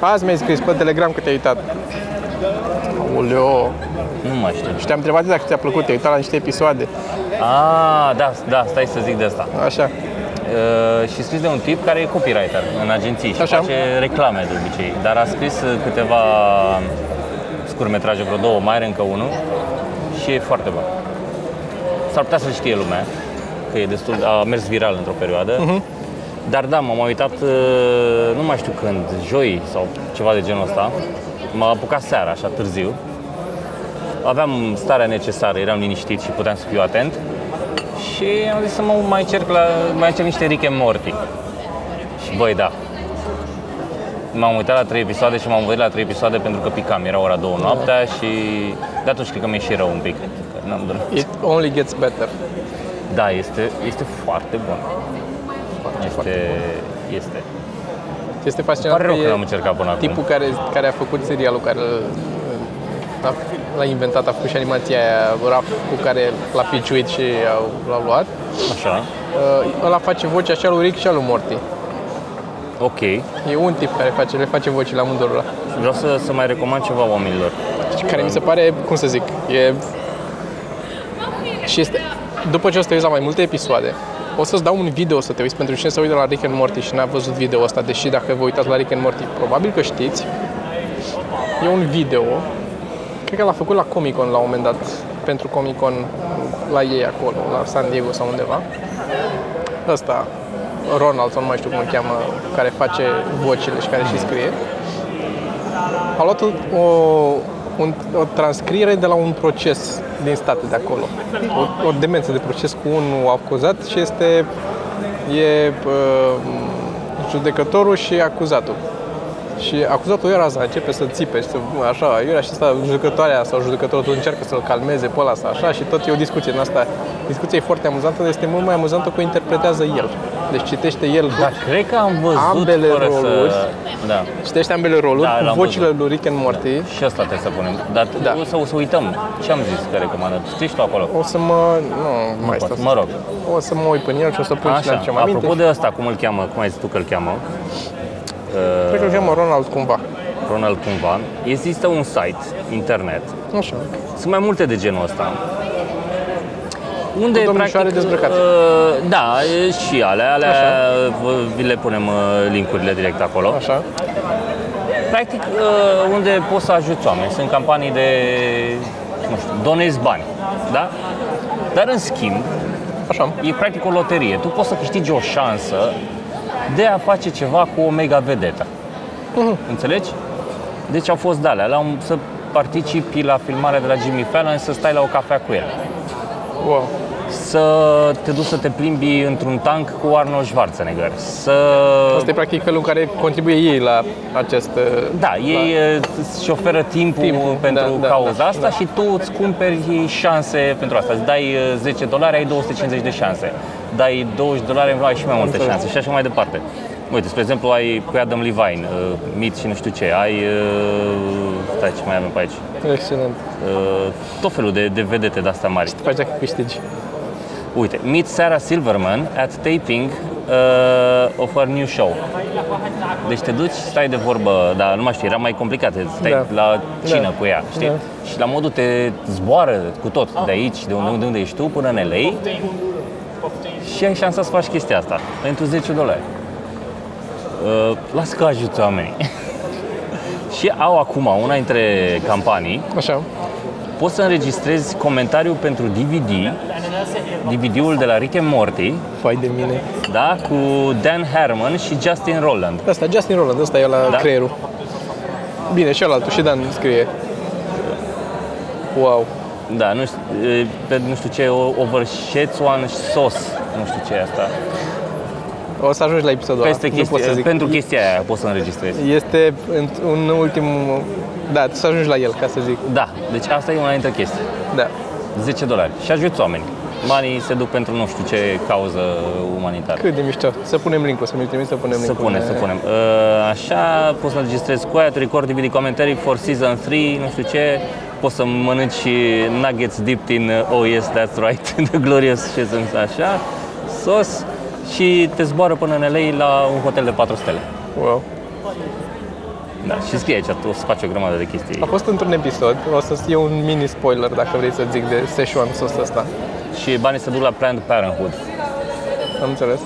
Azi mi-ai scris pe Telegram că te-ai uitat. Aoleo. Nu mai știu. Și te-am întrebat dacă ți-a plăcut, te-ai uitat la niște episoade. Ah, da, da, stai să zic de asta. Așa. Uh, și scris de un tip care e copywriter în agenții și Așa. face reclame de obicei, dar a scris uh, câteva scurtmetraje, vreo două, mai are încă unul și e foarte bun. S-ar putea să știe lumea, că e destul, a mers viral într-o perioadă, dar da, m-am mai uitat, uh, nu mai știu când, joi sau ceva de genul ăsta, M-a apucat seara, așa târziu. Aveam starea necesară, eram liniștit și puteam să fiu atent. Și am zis să mă mai încerc, la, mai încerc niște Rick and Morty. Și băi, da. M-am uitat la trei episoade și m-am uitat la trei episoade pentru că picam. Era ora două noaptea și de atunci cred că mi-e și rău un pic. Că n-am dormit. It only gets better. Da, este, este foarte bun. Este, este. Este fascinant Pare rău că e n-am încercat până acum. tipul care, care a făcut serialul, care l- a, l-a inventat, a făcut și animația aia, raf cu care l-a piciuit și au, l-au luat. Așa. Uh, ăla face vocea și a lui Rick și a lui Morty. Ok. E un tip care face, le face vocile la amândurora. Vreau să, să mai recomand ceva oamenilor. Și care mi se pare, cum să zic, e... Și este... După ce o să te uiți la mai multe episoade, o să-ți dau un video să te uiți pentru cine se uită la Rick and Morty și n-a văzut video ăsta, deși dacă vă uitați la Rick and Morty, probabil că știți. E un video, cred că l-a făcut la Comic Con la un moment dat, pentru Comic Con la ei acolo, la San Diego sau undeva. Ăsta, Ronald, sau nu mai știu cum îl cheamă, care face vocile și care și scrie. A luat o, un, o transcriere de la un proces din state de acolo. O, o demență de proces cu unul acuzat și este e uh, judecătorul și acuzatul. Și acuzatul era să începe să țipe și să, așa, iurea și asta, judecătoarea sau judecătorul tot încearcă să-l calmeze pe ăla, sau așa, și tot e o discuție în asta. Discuția e foarte amuzantă, dar este mult mai amuzantă că o interpretează el. Deci citește el, Da, cred că am văzut Ambele fără roluri. să... Da. citește ambele roluri Da, cu l-am vocile văzut. lui Rick and Morty. Și asta trebuie să punem. Dar Da. o, să, o să uităm. Ce am zis că recomandă? Știi tu acolo? O să mă... Nu, mai poate. stau Mă să- rog. O să mă uit pe el și o să pun și Așa, ce mai aminte. apropo de ăsta, cum îl cheamă, cum ai zis tu că îl cheamă, Cred că îl cheamă Ronald cumva. Ronald cumva, există un site internet, Așa. sunt mai multe de genul ăsta, unde Cu domnișoare dezbrăcate. Uh, da, e și alea, alea vă- vi le punem uh, linkurile direct acolo. Așa. Practic, uh, unde poți să ajuți oameni. Sunt campanii de, nu știu, donezi bani, da? Dar în schimb, Așa. e practic o loterie. Tu poți să câștigi o șansă de a face ceva cu o mega vedetă. Înțelegi? Deci au fost de-alea, la un, să participi la filmarea de la Jimmy Fallon, să stai la o cafea cu el. Wow. Să te duci să te plimbi într-un tank cu Arnold Schwarzenegger. Să... Asta e practic felul în care contribuie ei la acest... uh, Da, ei uh, îți oferă timpul, Timpul, pentru da, da, cauza da, asta da. și tu îți cumperi șanse pentru asta. Îți dai uh, 10 dolari, ai 250 de șanse. Dai 20 dolari, ai și mai multe Înțeles. șanse și așa mai departe. Uite, spre exemplu, ai cu Adam Levine, uh, Meet și nu știu ce, ai... Uh, stai, ce mai avem pe aici? Excelent. Uh, tot felul de, de vedete de-astea mari. Ce faci dacă câștigi? Uite, meet Sarah Silverman at taping uh, of her new show. Deci te duci, stai de vorbă, dar nu mai știu, era mai complicat, stai Da. la cină Da. cu ea, știi? Da. Și la modul te zboară cu tot, de aici, de unde, de unde ești tu, până în LA și ai șansa să faci chestia asta pentru 10 dolari. Uh, las că ajuți oamenii. și au acum una dintre campanii Așa. poți să înregistrezi comentariu pentru DVD, DVD-ul de la Rick and Morty, Fai de mine. da, cu Dan Harmon și Justin Roland. Asta, Justin Roland, ăsta e la Da. creierul. Bine, și altul, și Dan scrie. Wow. Da, nu știu, e, pe nu știu ce, o- over Szechuan sauce, nu știu ce e asta. O să ajungi la episodul ăla. Peste Nu pot să chestia, zic. pentru chestia aia poți să înregistrezi. Este în- un ultim... Da, să ajungi la el, ca să zic. Da, deci asta e una dintre chestii. Da. 10 dolari. Și ajuți oameni. Banii se duc pentru nu știu ce cauză umanitară. Cât de mișto. Să punem link-ul, să mi trimiți să punem Să link-ul. punem, să punem. Uh, Așa, poți să înregistrezi cu aia, to record DVD commentary for season 3, nu știu ce, poți să mănânci și nuggets dipped in, uh, oh yes, that's right, the glorious season, așa, sos și te zboară până în LA la un hotel de 4 stele. Wow. Da, și scrie aici, tu o să faci o grămadă de chestii. A fost într-un episod, o să fie un mini spoiler dacă vrei să zic de Szechuan sos ăsta. Și banii se duc la Planned Parenthood. Am înțeles.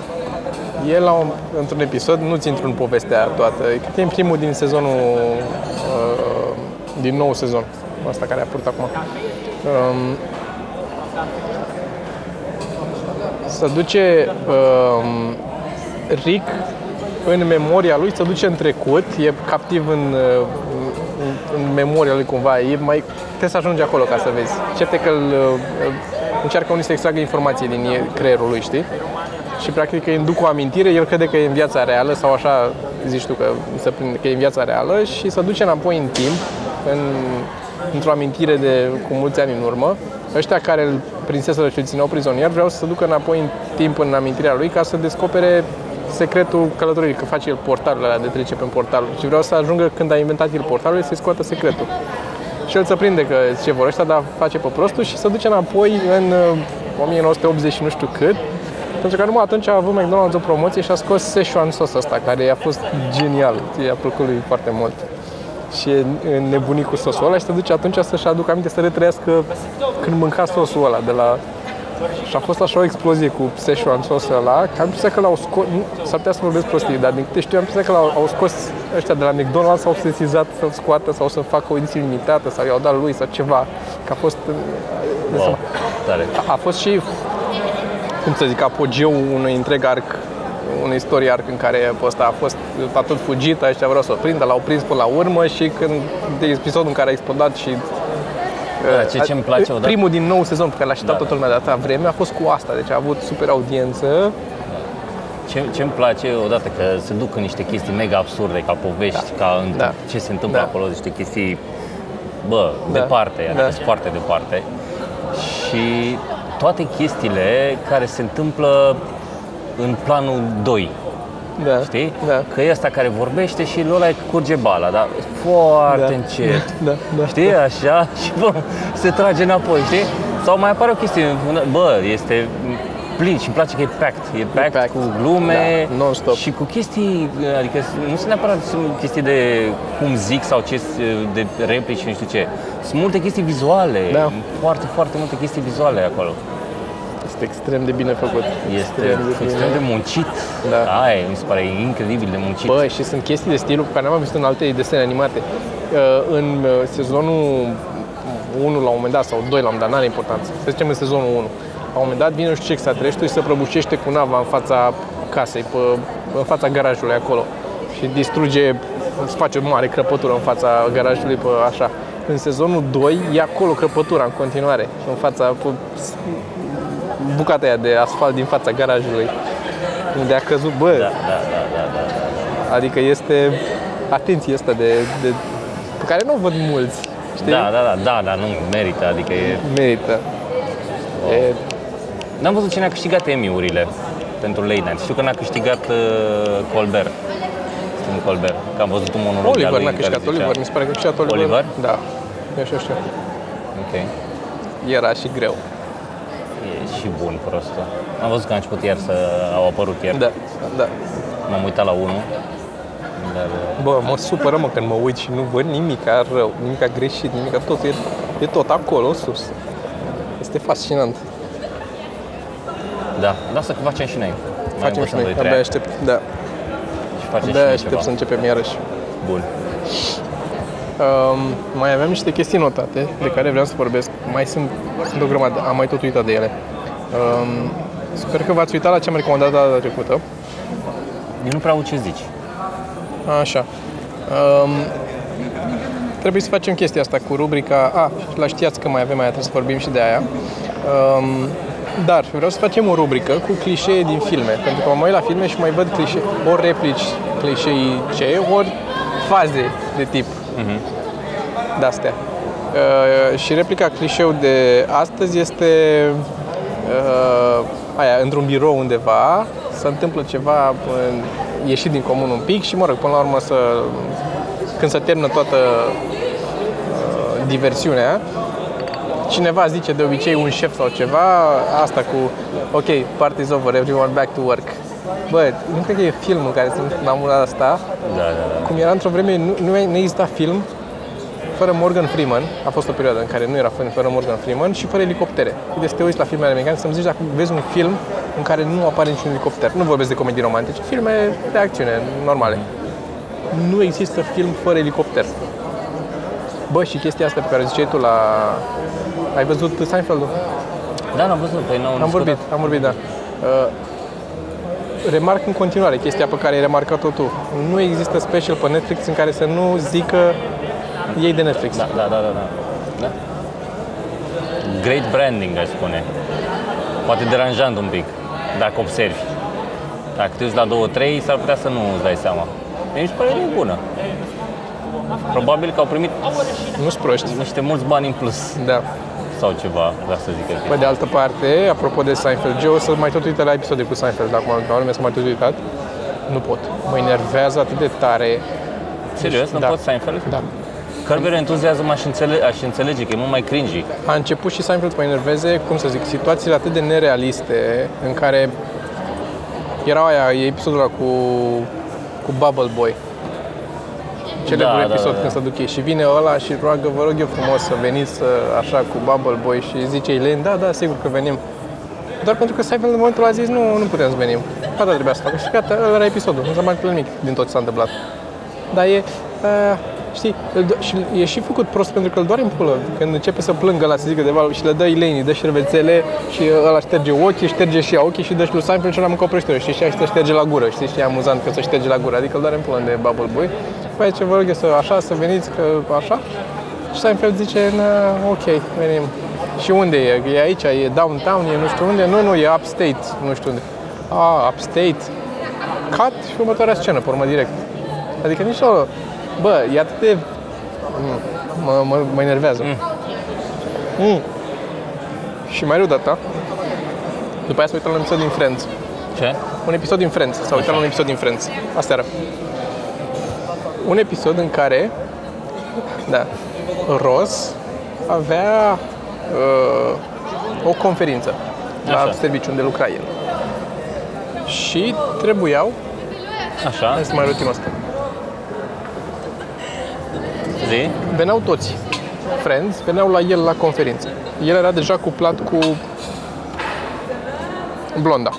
E la un, într-un episod, nu-ți intru în povestea aia toată, cred că e în primul din sezonul, uh, din nou sezon, ăsta care a apărut acum. Um, se duce um, Rick în memoria lui, se duce în trecut, e captiv în, uh, în, în memoria lui cumva. E mai, trebuie să ajungi acolo ca să vezi. Certe că îl, îl, încearcă unii să extragă informație din e- creierul lui, știi? Și practic că îi induc o amintire, el crede că e în viața reală sau așa zici tu că se prinde că e în viața reală și se duce înapoi în timp, în, într-o amintire de cu mulți ani în urmă. Ăștia care îl prinseseră și îl țineau prizonier vreau să se ducă înapoi în timp în amintirea lui ca să descopere secretul călătoriei, că face el portalul ăla de trece pe portal. Și vreau să ajungă când a inventat el portalul să-i scoată secretul. Și el se prinde că ce vor ăștia, dar face pe prostul și se duce înapoi în uh, 1980 și nu știu cât, pentru că numai atunci a avut McDonald's o promoție și a scos Szechuan sos ăsta, care a fost genial, i-a plăcut lui foarte mult. Și e nebunit cu sosul ăla și se duce atunci să-și aducă aminte să retrăiască când mânca sosul ăla de la... Și a fost așa o explozie cu Szechuan sosul ăla, că am impresia că l-au scos... nu- S-ar putea să vorbesc prostii, dar din câte știu, am impresia că l-au au scos ăștia de la McDonald's, s-au sesizat să-l scoată sau să facă o ediție limitată sau i-au dat lui sau ceva. Că a fost... Wow, tare. A, a fost și, cum să zic, apogeu unui întreg arc, unei istorie arc în care pe ăsta a fost a tot fugit, ăștia vreau să o prindă, l-au prins până la urmă și când de episodul în care a explodat și Da, ce- ce-mi place odată- Primul din nou sezon pe care l-a așteptat Da. toată lumea de atâta vreme a fost cu asta, deci a avut super audiență. Ce, ce-mi place odată că se duc în niște chestii mega absurde, ca povești, ca în Da. ce se întâmplă Da. acolo, niște chestii, bă, Da. departe, adică Da. sunt foarte departe. Și toate chestiile care se întâmplă în planul 2, Da. știi? Da. Că e ăsta care vorbește și lui ăla curge bala, dar foarte Da. încet. Da, da. Știi, așa, și bă, se trage înapoi, știi? Sau mai apare o chestie, bă, este plin și îmi place că e packed, e packed, packed. cu glume Da, non-stop. și cu chestii, adică nu sunt neapărat sunt chestii de cum zic sau ce, de replici și nu știu ce. Sunt multe chestii vizuale, Da. foarte, foarte multe chestii vizuale acolo. Este extrem de bine făcut. Este Extrem de bine. extrem de muncit. Da. Aia mi se pare incredibil de muncit. Bă, și sunt chestii de stilul pe care n-am văzut în alte desene animate. Uh, În uh, sezonul 1 la un moment dat, sau 2 la un moment dat, n-are importanță. Să zicem în sezonul 1. La un moment dat vine nu știu ce extraterestru și se prăbușește cu nava în fața casei, pe, în fața garajului acolo. Și distruge, îți face o mare crăpătură în fața garajului, pe așa. În sezonul 2 e acolo crăpătura în continuare, în fața, pe, bucata aia de asfalt din fața garajului, unde a căzut, bă, Da, da, da, da, da. Adică este atenție asta de, de pe care nu o văd mulți. Știi? Da, da, da, da, da, nu, merită, adică e... Merită. E, N-am văzut cine a câștigat Emmy-urile pentru Late Night. Știu că n-a câștigat uh, Colbert. Stephen Colbert, că am văzut un monolog de-al Oliver lui n-a în care câștigat, zicea- Oliver, mi se pare că a câștigat Oliver. Oliver? Da. Eu știu, știu. Ok. Era și greu. E și bun prostul. Am văzut că a început ieri să au apărut ieri. Da, da. M-am uitat la unul. Dar uh, Bă, mă supără mă când mă uit și nu văd nimic rău, nimic greșit, nimic tot e, e tot acolo, în sus. Este fascinant. da, da, să facem și noi. Mai Facem și învățăm noi, doi, trei abia ani aștept. Da, și facem abia și noi aștept ceva. să începem iarăși. Bun. Um, mai aveam niște chestii notate de care vreau să vorbesc. Mai sunt, sunt o grămadă, am mai tot uitat de ele. Um, sper că v-ați uitat la ce am recomandat data trecută. Eu nu prea aud ce zici. Așa. Um, trebuie să facem chestia asta cu rubrica... A, la știați că mai avem aia, trebuie să vorbim și de aia. Um, dar vreau să facem o rubrică cu clișee din filme, pentru că mă mai uit la filme și mai văd clișee, ori replici clișeice, ori faze de tip de-astea. Uh, și replica clișeu de astăzi este uh, aia, într-un birou undeva, se întâmplă ceva în, ieșit din comun un pic și, mă rog, până la urmă să, când se termină toată uh, diversiunea, cineva zice de obicei un șef sau ceva, asta cu ok, party's over, everyone back to work. Bă, nu cred că e filmul care se întâmplă la asta, Da, da, da. cum era într-o vreme, nu, nu, nu exista film fără Morgan Freeman, a fost o perioadă în care nu era film fără Morgan Freeman și fără elicoptere. Deci să te uiți la filmele americane să-mi zici dacă vezi un film în care nu apare niciun elicopter. Nu vorbesc de comedii romantice, filme de acțiune normale. Nu există film fără elicopter. Bă, și chestia asta pe care ziceai tu la... Ai văzut Seinfeld-ul? Da, n-am văzut, păi n-au Am vorbit, am vorbit, da. Uh, remarc în continuare chestia pe care ai remarcat-o tu. Nu există special pe Netflix în care să nu zică Ei de Netflix. Da, da, da, da, da. da. Great branding, aș spune. Poate deranjant un pic, dacă observi. Dacă te uiți la două, trei, s-ar putea să nu îți dai seama. Mie mi se pare e bună. Probabil că au primit Nu-s proști. niște mulți bani în plus Da. sau ceva, vreau să zic. Pe de altă parte, apropo de Seinfeld, eu o să mai tot uit la episoade cu Seinfeld, acum la urmă să mai tot uitat. Nu pot. Mă enervează atât de tare. Serios, nu Da. pot Seinfeld? Da. Curb Your Enthusiasm aș înțelege, aș înțelege că e mult mai cringy. A început și Seinfeld să mă enerveze, cum să zic, situațiile atât de nerealiste în care era aia, e episodul ăla cu, cu Bubble Boy. Celebrul Da, da, episod da, când se duce și vine ăla și roagă, vă rog eu frumos să veniți uh, așa cu Bubble Boy și zice Elaine, da, da, sigur că venim. Doar pentru că Seinfeld în momentul ăla a zis, nu, nu putem să venim. Asta trebuia să facă și gata, ăla era episodul, nu s-a mai întâmplat nimic din tot ce s-a întâmplat. Dar e, uh, știi, îl do- și e și făcut prost pentru că îl doare în pulă. Când începe să plângă la să zică de val și le dă Elaine, dă șervețele și ăla șterge ochii, șterge și ea ochii și dă și lui Seinfeld și ăla mâncă o prăjitură. Știi, și ea se șterge la gură. Știi, și e amuzant că se șterge la gură. Adică îl doare în pulă de Bubble Boy. Păi ce vă rog eu să așa, să veniți, că așa. Și Seinfeld zice, na, ok, venim. Și unde e? E aici, e downtown, e nu știu unde? Nu, nu, e upstate, nu știu unde. Ah, upstate. Cut și următoarea scenă, pe urmă direct. Adică nici o... Bă, e atât de... Mm, Mă, mă, mă enervează. Mm. Mm. Și mai rău data, după aia s-a uitat la un episod din Friends. Ce? Un episod din Friends. S-a uitat la un episod din Friends. Aseară. Un episod în care, da, Ross avea uh, o conferință la Așa. serviciu unde lucra el. Și trebuiau, Așa, hai să mai rutim asta, zi. veneau toți friends, veneau la el la conferință. El era deja cuplat cu blonda.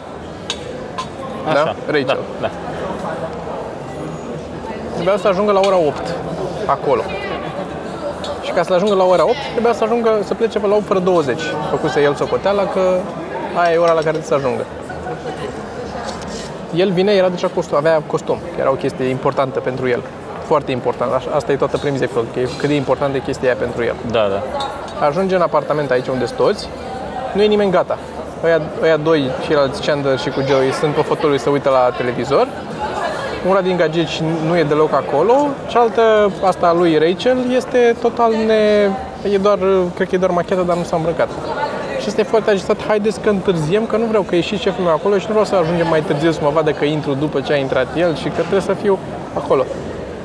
Așa. Da? Rachel. Da, da. Trebuia să ajungă la ora 8 acolo. Și ca să ajungă la ora 8, trebuia să ajungă să plece pe la 8 fără 20. Făcuse el socoteala că aia e ora la care trebuie să ajungă. El vine, era deja costum, avea costum, că era o chestie importantă pentru el. Foarte important. Așa- Asta e toată premiza episodului, că e cât de importantă e chestia aia pentru el. Da, da. Ajunge în apartament aici unde sunt toți, nu e nimeni gata. Ăia, ăia doi, ceilalți Chandler și cu Joey, sunt pe fotoliu să uită la televizor. Una din gagici nu e deloc acolo, cealaltă, asta a lui Rachel, este total ne... E doar, cred că e doar machiată, dar nu s-a îmbrăcat. Și este foarte agitat, haideți că întârziem, că nu vreau că e și șeful meu acolo și nu vreau să ajungem mai târziu să mă vadă că intru după ce a intrat el și că trebuie să fiu acolo.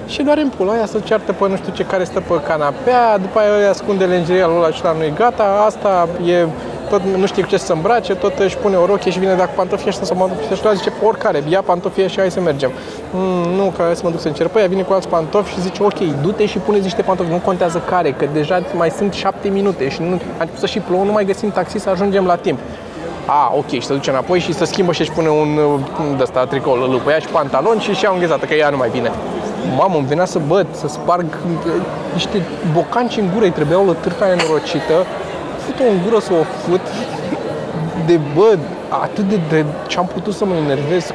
Și doar în pula aia să ceartă pe nu știu ce care stă pe canapea, după aia îi ascunde lenjeria lui ăla și la nu e gata, asta e tot nu știe cu ce să se îmbrace, tot își pune o rochie și vine dacă pantofii ăștia să mă duc și ăla zice oricare, ia pantofii și hai să mergem. Mm, nu, că hai să mă duc să încerc. Păi ea vine cu alți pantofi și zice ok, du-te și pune niște pantofi, nu contează care, că deja mai sunt șapte minute și nu, a început să și plouă, nu mai găsim taxi să ajungem la timp. A, ok, și se duce înapoi și se schimbă și își pune un uh, de ăsta tricoul lui pe ea și pantalon și și-a înghezată, că ea nu mai vine. Mamă, îmi venea să băt, să sparg uh, niște bocanci în gură, îi trebuiau la târfa aia nenorocită, fut-o în gură să o fut, de bă, atât de, de ce am putut să mă enervez.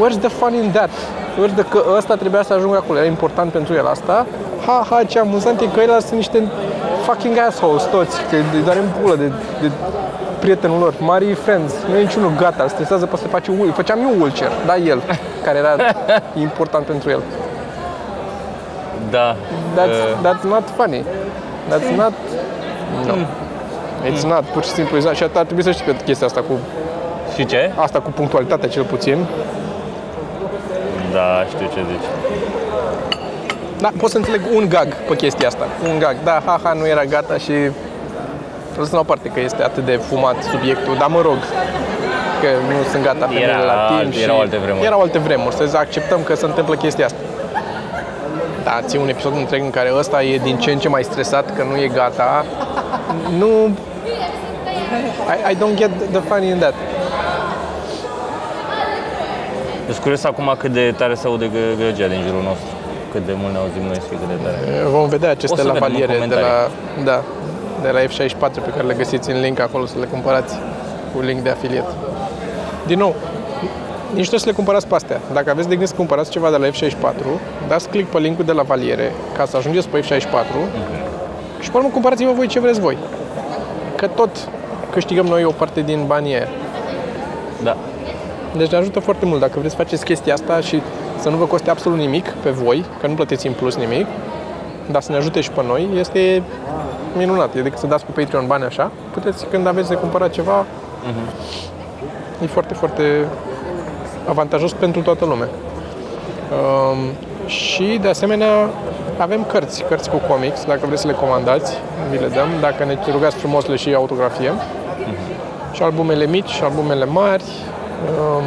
Where's the fun in that? Where's the, că ăsta trebuia să ajungă acolo, era important pentru el asta. Ha, ha, ce amuzant e că ele sunt niște fucking assholes toți, că îi doare în pulă de, de prietenul lor, mari friends, nu e niciunul gata, îl stresează pe să face ul, făceam eu ulcer, da el, care era important pentru el. Da. That's, Uh, that's not funny. That's not... No. It's not, pur și simplu, exact. și ar trebui să știi pe chestia asta cu, și ce? asta cu punctualitatea cel puțin. Da, știu ce zici. Da, pot să înțeleg un gag pe chestia asta. Un gag. Da, haha, nu era gata și lăsăm la o parte că este atât de fumat subiectul, dar mă rog, că nu sunt gata femeile Era la timp. alt- și erau alte vremuri. Erau alte vremuri, să acceptăm că se întâmplă chestia asta. Da, ții un episod întreg în care ăsta e din ce în ce mai stresat că nu e gata. Nu... I, I don't get the funny in that. Sunt curios acum cât de tare se aude gă- gălăgia din jurul nostru. Cât de mult ne auzim noi și cât de tare. Vom vedea aceste O să vedem în lavaliere de la, comentarii. da, de la F64 pe care le găsiți în link acolo să le cumpărați cu link de afiliat. Din nou, Nici trebuie să le cumpărați pe astea. Dacă aveți de gând să cumpărați ceva de la F64, dați click pe linkul de la valiere ca să ajungeți pe F64 și pe urmă cumpărați-vă voi ce vreți voi. Că tot câștigăm noi o parte din banii aia. Da. Deci ne ajută foarte mult dacă vreți să faceți chestia asta și să nu vă coste absolut nimic pe voi, că nu plătiți în plus nimic, dar să ne ajute și pe noi, este minunat. E decât să dați pe Patreon bani așa, puteți când aveți de cumpărat ceva, e foarte, foarte avantajos pentru toată lumea. Um, și de asemenea avem cărți, cărți cu comics, dacă vreți să le comandați, vi le dăm, dacă ne rugați frumos le și autografiem. Și albumele mici și albumele mari. Um,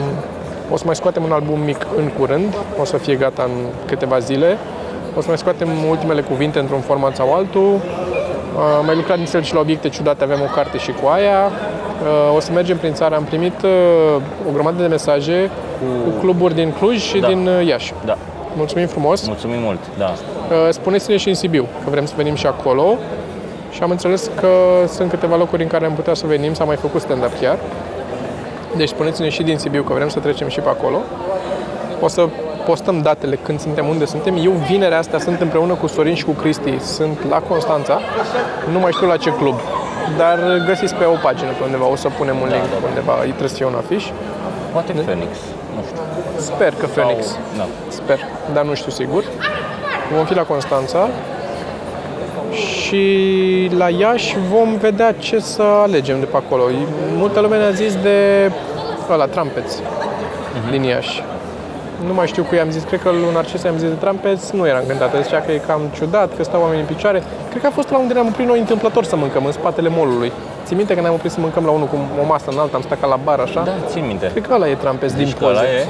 o să mai scoatem un album mic în curând, o să fie gata în câteva zile. O să mai scoatem ultimele cuvinte într-un format sau altul. Uh, mai lucrat nițel și la obiecte ciudate, avem o carte și cu aia. Uh, o să mergem prin țară. Am primit uh, o grămadă de mesaje cu, cu cluburi din Cluj și Da. din uh, Iași. Da. Mulțumim frumos! Mulțumim mult, da. Uh, Spuneți-ne și în Sibiu, că vrem să venim și acolo. Și am înțeles că sunt câteva locuri în care am putea să venim, s-a mai făcut stand-up chiar. Deci spuneți-ne și din Sibiu că vrem să trecem și pe acolo. O să postăm datele când suntem, unde suntem. Eu vinerea asta sunt împreună cu Sorin și cu Cristi. Sunt la Constanța. Nu mai știu la ce club. Dar găsiți pe o pagină pe undeva. O să punem un link pe undeva. Îi trebuie să fie un afiș. Poate Phoenix, nu știu. Sper că Phoenix. Sau, da. Sper, dar nu știu sigur. Vom fi la Constanța și la Iași vom vedea ce să alegem de pe acolo. Multă lume ne-a zis de ăla, Trampeți, din Iași. Nu mai știu cu i-am zis, cred că lui Narcis i-am zis de Trampeți, nu eram încântată. Zicea că e cam ciudat, că stau oamenii în picioare. Cred că a fost la unde ne-am oprit noi întâmplător să mâncăm, în spatele molului. Ții minte că ne-am oprit să mâncăm la unul cu o masă înaltă, am stat ca la bar așa? Da, țin minte. Cred că ăla e Trampeți din că ăla poze. e?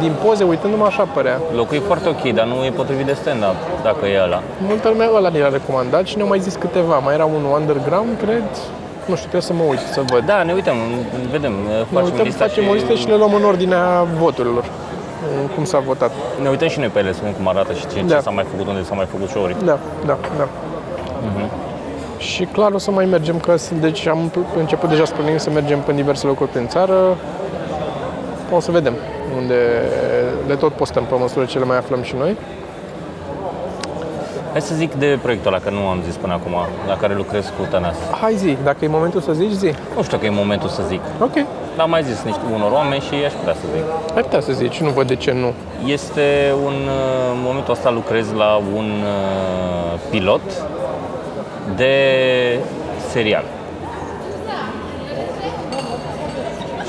Din poze, uitându-mă așa părea. Locul e foarte ok, dar nu e potrivit de stand-up, dacă e ăla. Multă lume ăla ne-a recomandat și ne-au mai zis câteva. Mai era unul underground, cred. Nu știu, trebuie să mă uit, să văd. Da, ne uităm, vedem, ne facem uităm, lista facem și... o listă și le luăm în ordinea voturilor. Cum s-a votat. Ne uităm și noi pe ele, să vedem cum arată și ce, Da. ce s-a mai făcut, unde s-a mai făcut show-uri. Da, da, da. Și clar o să mai mergem, că sunt- deci am pl- început deja să plănim să mergem pe diverse locuri prin țară. O să vedem unde le tot postăm pe măsură ce le mai aflăm și noi. Hai să zic de proiectul ăla, că nu am zis până acum, la care lucrez cu Tănase. Hai zi, dacă e momentul să zici, zi. Nu știu că e momentul să zic, Ok, dar am mai zis niște unor oameni și aș putea să zic. ai putea să zici, nu văd de ce nu. Este un, uh, în momentul ăsta lucrez la un uh, pilot de serial.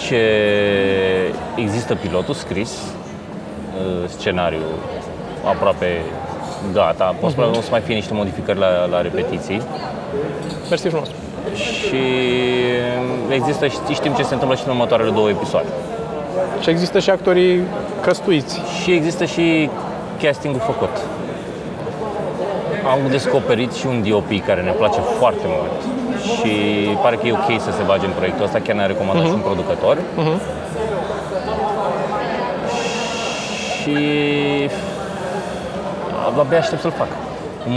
Ce există pilotul scris, uh, scenariu aproape gata, poți uh-huh. o să mai fie niște modificări la, la repetiții Mersi frumos. și există, ști- știm ce se întâmplă și în următoarele două episoade. Și există și actorii căstuiți. Și există și castingul făcut. Am descoperit și un DOP care ne place foarte mult și pare că e ok să se bage în proiectul ăsta, chiar ne-a recomandat și un producător. Și abia aștept să-l fac.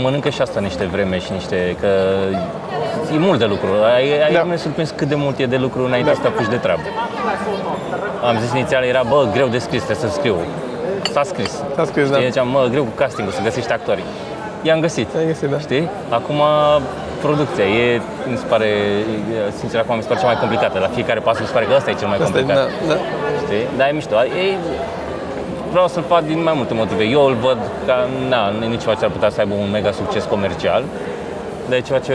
Mănâncă și asta niște vreme și niște... că e mult de lucru. Ai, ai Da. da. surprins cât de mult e de lucru înainte Da. să te apuci de treabă. Am zis inițial, era, bă, greu de scris, trebuie să scriu. S-a scris. S-a scris, da. Știi, ziceam, mă, greu cu castingul, să găsești actori. I-am găsit. Ai găsit, da. Știi? Acum, producția e, mi se pare, e, sincer, acum mi se pare cea mai complicată. La fiecare pas mi se pare că ăsta e cel mai Asta e, complicat. da, da. Știi? Dar e mișto. E, vreau să-l fac din mai multe motive. Eu îl văd ca, na, nu e nici ceva ce ar putea să aibă un mega succes comercial, dar e ceva ce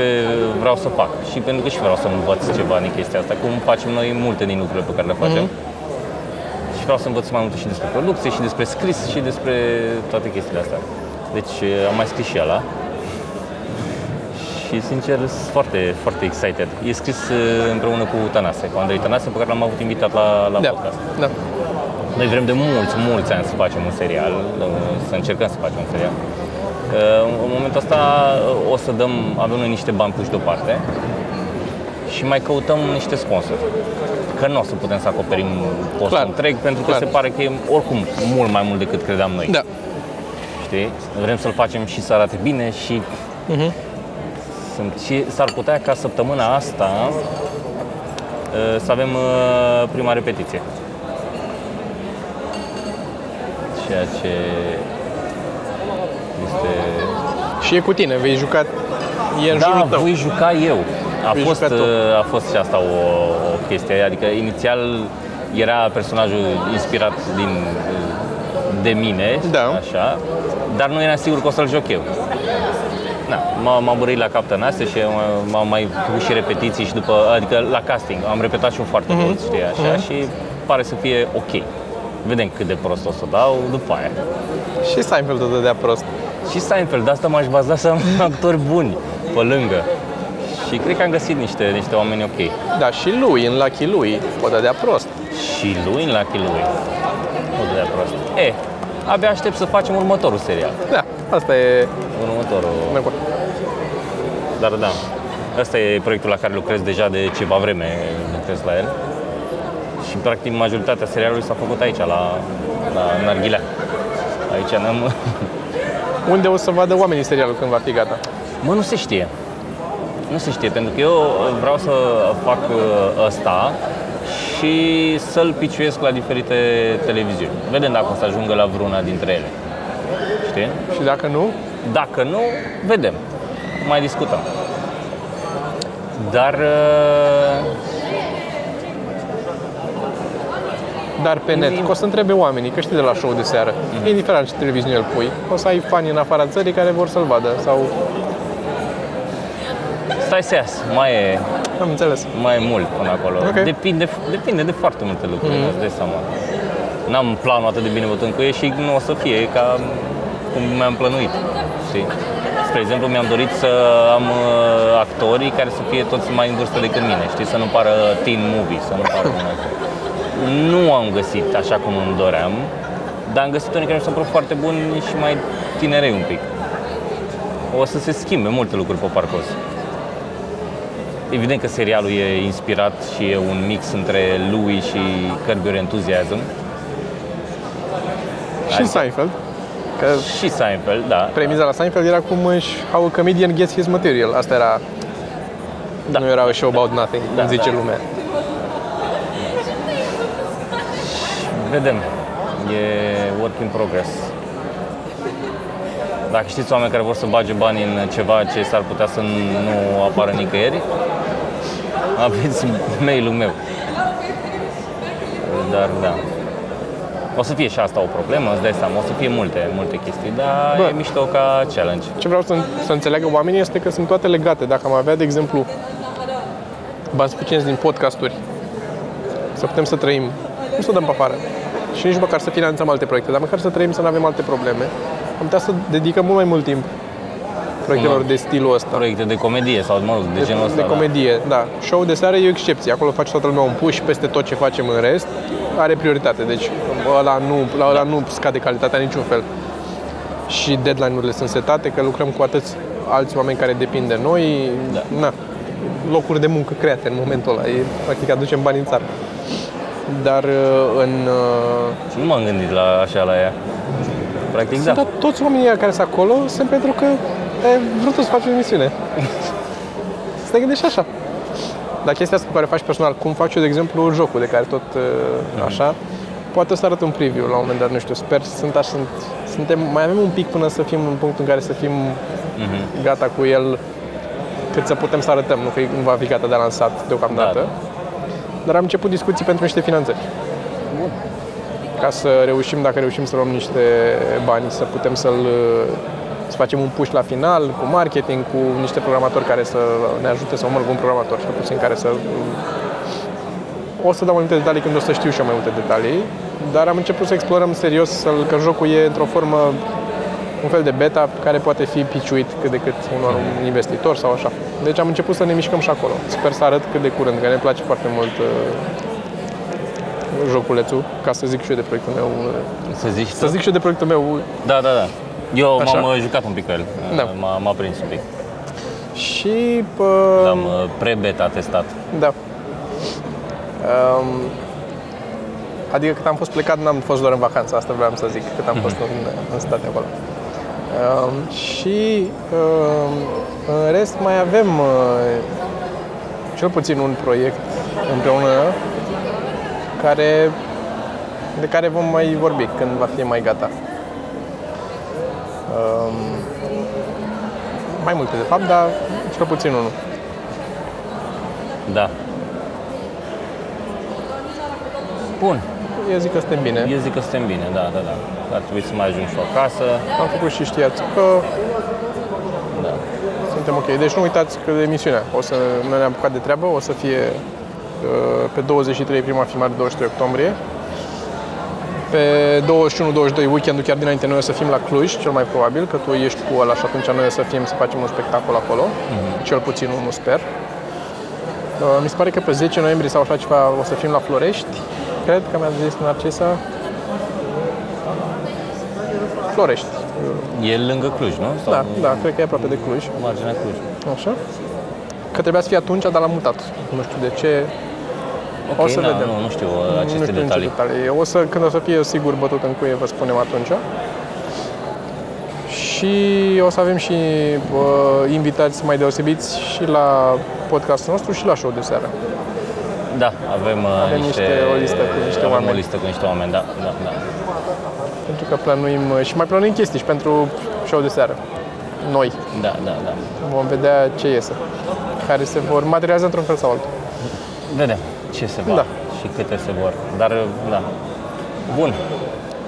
vreau să fac. Și pentru că și vreau să învăț ceva din chestia asta, cum facem noi multe din lucrurile pe care le facem. Și vreau să învăț mai multe și despre producție, și despre scris, și despre toate chestiile astea. Deci am mai scris și ala. Și sincer sunt foarte, foarte excited. E scris uh, împreună cu Tănase, cu Andrei Tănase, pe care l-am avut invitat la, la Da, podcast. da. Noi vrem de mulți, mulți ani să facem un serial, să încercăm să facem un serial. În momentul ăsta o să dăm, avem noi niște bani puși deoparte și mai căutăm niște sponsori. Că nu o să putem să acoperim postul Clar, întreg, pentru că clar. se pare că e oricum mult mai mult decât credeam noi. Da. Știi? Vrem să-l facem și să arate bine și, sunt, și s-ar putea ca săptămâna asta uh, să avem uh, prima repetiție. Ceea ce este... Și e cu tine, vei juca, e în jurul Da, tău. voi juca eu. A Vei fost, juca tu. uh, a fost și asta o, o chestie, adică inițial era personajul inspirat din, de mine, Da. așa, dar nu eram sigur că o să-l joc eu. Na, m-am m-am bărit la cap tănase și am- m-am mai făcut și repetiții și după, adică la casting, am repetat și eu foarte mult, știi, așa, și pare să fie ok. Vedem cât de prost o să dau după aia. Și Seinfeld o dădea prost. Și Seinfeld, de asta m-aș baza să am actori buni pe lângă. Și cred că am găsit niște, niște oameni ok. Da, și lui, în Lucky lui, o dădea prost. Și lui în Lucky lui. Nu de prost. E, abia aștept să facem următorul serial. Da, asta e... Următorul. Merg- Dar da, ăsta e proiectul la care lucrez deja de ceva vreme, lucrez la el. Și practic majoritatea serialului s-a făcut aici, la, la Narghilea. Aici ne-am... Unde o să vadă oamenii serialul când va fi gata? Mă, nu se știe. Nu se știe, pentru că eu vreau să fac uh, ăsta și să-l piciuiesc la diferite televiziuni. Vedem dacă o să ajungă la vreuna dintre ele. Știi? Și dacă nu, Dacă nu, vedem. Mai discutăm. Dar dar pe net, că o să întrebe oamenii, că știi de la show de seară, indiferent ce televiziune îl pui, o să ai fani în afara țării care vor să-l vadă sau... stai să iasă, mai e, Am înțeles. mai e mult până acolo. Ok. Depinde, depinde de foarte multe lucruri, mm-hmm. îți dai seama. N-am planul atât de bine bătând cu ei și nu o să fie ca cum mi-am plănuit. Știi? Spre exemplu, mi-am dorit să am uh, actorii care să fie toți mai în vârstă decât mine, știi? Să nu pară teen movie, să nu pară un Nu am găsit așa cum îmi doream, dar am găsit unii care mi s-au părut foarte buni și mai tinerei un pic. O să se schimbe multe lucruri pe parcurs. Evident că serialul e inspirat și e un mix între lui și Curb Your Enthusiasm Și Seinfeld. Că și Seinfeld, da. premiza la Seinfeld era cum își how a comedian gets his material. Asta era, Da. nu era a show about nothing, Da, cum zice da. lumea. Vedem. E work in progress. Dacă știți oameni care vor să bage bani în ceva ce s-ar putea să nu apară nicăieri, aveți mail-ul meu. Dar da. O să fie și asta o problemă, îți dai seama, o să fie multe, multe chestii, dar Bă. e mișto ca challenge. Ce vreau să, să înțeleagă oamenii este că sunt toate legate. Dacă am avea, de exemplu, bani suficienți din podcasturi, să putem să trăim, nu să dăm pe afară și nici măcar să finanțăm alte proiecte, dar măcar să trăim, să nu avem alte probleme, am putea să dedicăm mult mai mult timp proiectelor Cum? de stilul ăsta. Proiecte de comedie sau, mă rog, de, genul ăsta. de comedie, da. Show de seară e o excepție. Acolo face toată lumea un push peste tot ce facem în rest. Are prioritate. Deci ăla nu, la ăla nu scade calitatea niciun fel. Și deadline-urile sunt setate, că lucrăm cu atâți alți oameni care depind de noi. Da. Na, locuri de muncă create în momentul ăla. E, practic aducem bani în țară. Dar uh, în... uh, Da. Nu m-am gândit la așa la ea. Practic, da. Dar toți oamenii ăia care sunt acolo sunt pentru că ai vrut să faci o emisiune. să te gândești așa. Dar chestia asta pe care o faci personal, cum fac eu, de exemplu, jocul de care tot uh, așa, poate să arăt un preview la un moment dat, nu știu, sper, sunt așa, sunt, suntem, mai avem un pic până să fim în punctul în care să fim gata cu el, cât să putem să arătăm, nu că nu va fi gata de lansat deocamdată. Da. Dar am început discuții pentru niște finanțări. Ca să reușim, dacă reușim să luăm niște bani, să putem să-l să facem un push la final cu marketing, cu niște programatori care să ne ajute, sau mă rog, un programator cel puțin care să... O să dau mai multe detalii când o să știu și eu mai multe detalii, dar am început să explorăm serios să că jocul e într-o formă un fel de beta care poate fi piciuit cât de cât unor investitori sau așa. Deci am început să ne mișcăm și acolo. Sper să arăt cât de curând, că ne place foarte mult uh, joculețul, ca să zic și eu de proiectul meu. uh, Să zici Să zic și eu de proiectul meu Da, da, da. Eu Așa? m-am uh, jucat un pic cu el. Da. M-a, m-a prins un pic. și... Uh, L-am uh, pre-beta testat. Da. Um, adică cât am fost plecat, n-am fost doar în vacanță, asta vreau să zic, cât am fost în, în state acolo. Um, și um, în rest mai avem uh, cel puțin un proiect împreună care de care vom mai vorbi când va fi mai gata. Um, mai multe, de fapt, dar cel puțin unul. Da. Bun. Eu zic că suntem bine. Eu zic că suntem bine, da, da, da. Ar trebui să mai ajung și eu acasă. Am făcut și știați că Da. suntem ok. Deci nu uitați că emisiunea o să noi ne-am apucat de treabă, o să fie uh, pe 23 prima filmare, 23 octombrie. Pe 21-22 weekendul chiar dinainte noi o să fim la Cluj, cel mai probabil, că tu ești cu ăla și atunci noi o să fim să facem un spectacol acolo, cel puțin unul sper. Uh, Mi se pare că pe 10 noiembrie sau așa ceva o să fim la Florești, cred că mi-a zis Narcisa. Florești. E lângă Cluj, nu? Sau Da, da, cred că e aproape de Cluj. Marginea Cluj. Așa. Că trebuia să fie atunci, dar l-am mutat. Nu știu de ce. Ok, O să da, vedem. Nu, nu știu nu aceste știu nici detalii. detalii. O să, când o să fie sigur bătut în cuie, vă spunem atunci. Și o să avem și uh, invitați mai deosebiți și la podcastul nostru și la show de seară. Da, avem, uh, Avem niște, niște- o listă cu niște avem oameni. o listă cu niște oameni, da, da, da. Pentru că planuim uh, și mai planuim chestii și pentru show de seară. Noi. Da, da, da. Vom vedea ce iese. Care se vor materializa într-un fel sau altul. Vedem ce se va Da. și câte se vor. Dar, da. Bun,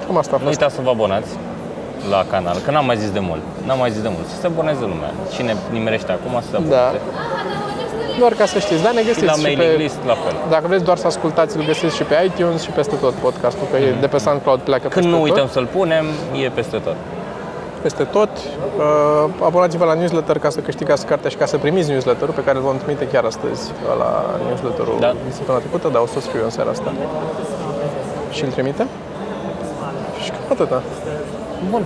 Cam asta a nu fost. uitați să vă abonați la canal, că n-am mai zis de mult. N-am mai zis de mult. Să se aboneze lumea. Cine nimerește acum să se Da. Aboneze. Doar ca să știți, dar ne Și găsiți la și mailing pe, list la fel. Dacă vreți doar să ascultați, îl găsiți și pe iTunes și peste tot podcastul, că e de pe SoundCloud pleacă Când peste nu uităm tot. să-l punem, e peste tot. Peste tot. Uh, abonați-vă la newsletter ca să câștigați cartea și ca să primiți newsletterul pe care îl vom trimite chiar astăzi la newsletterul Da. din săptămâna trecută, dar o să scriu eu în seara asta. Și îl trimite. Și cam atâta. Bun.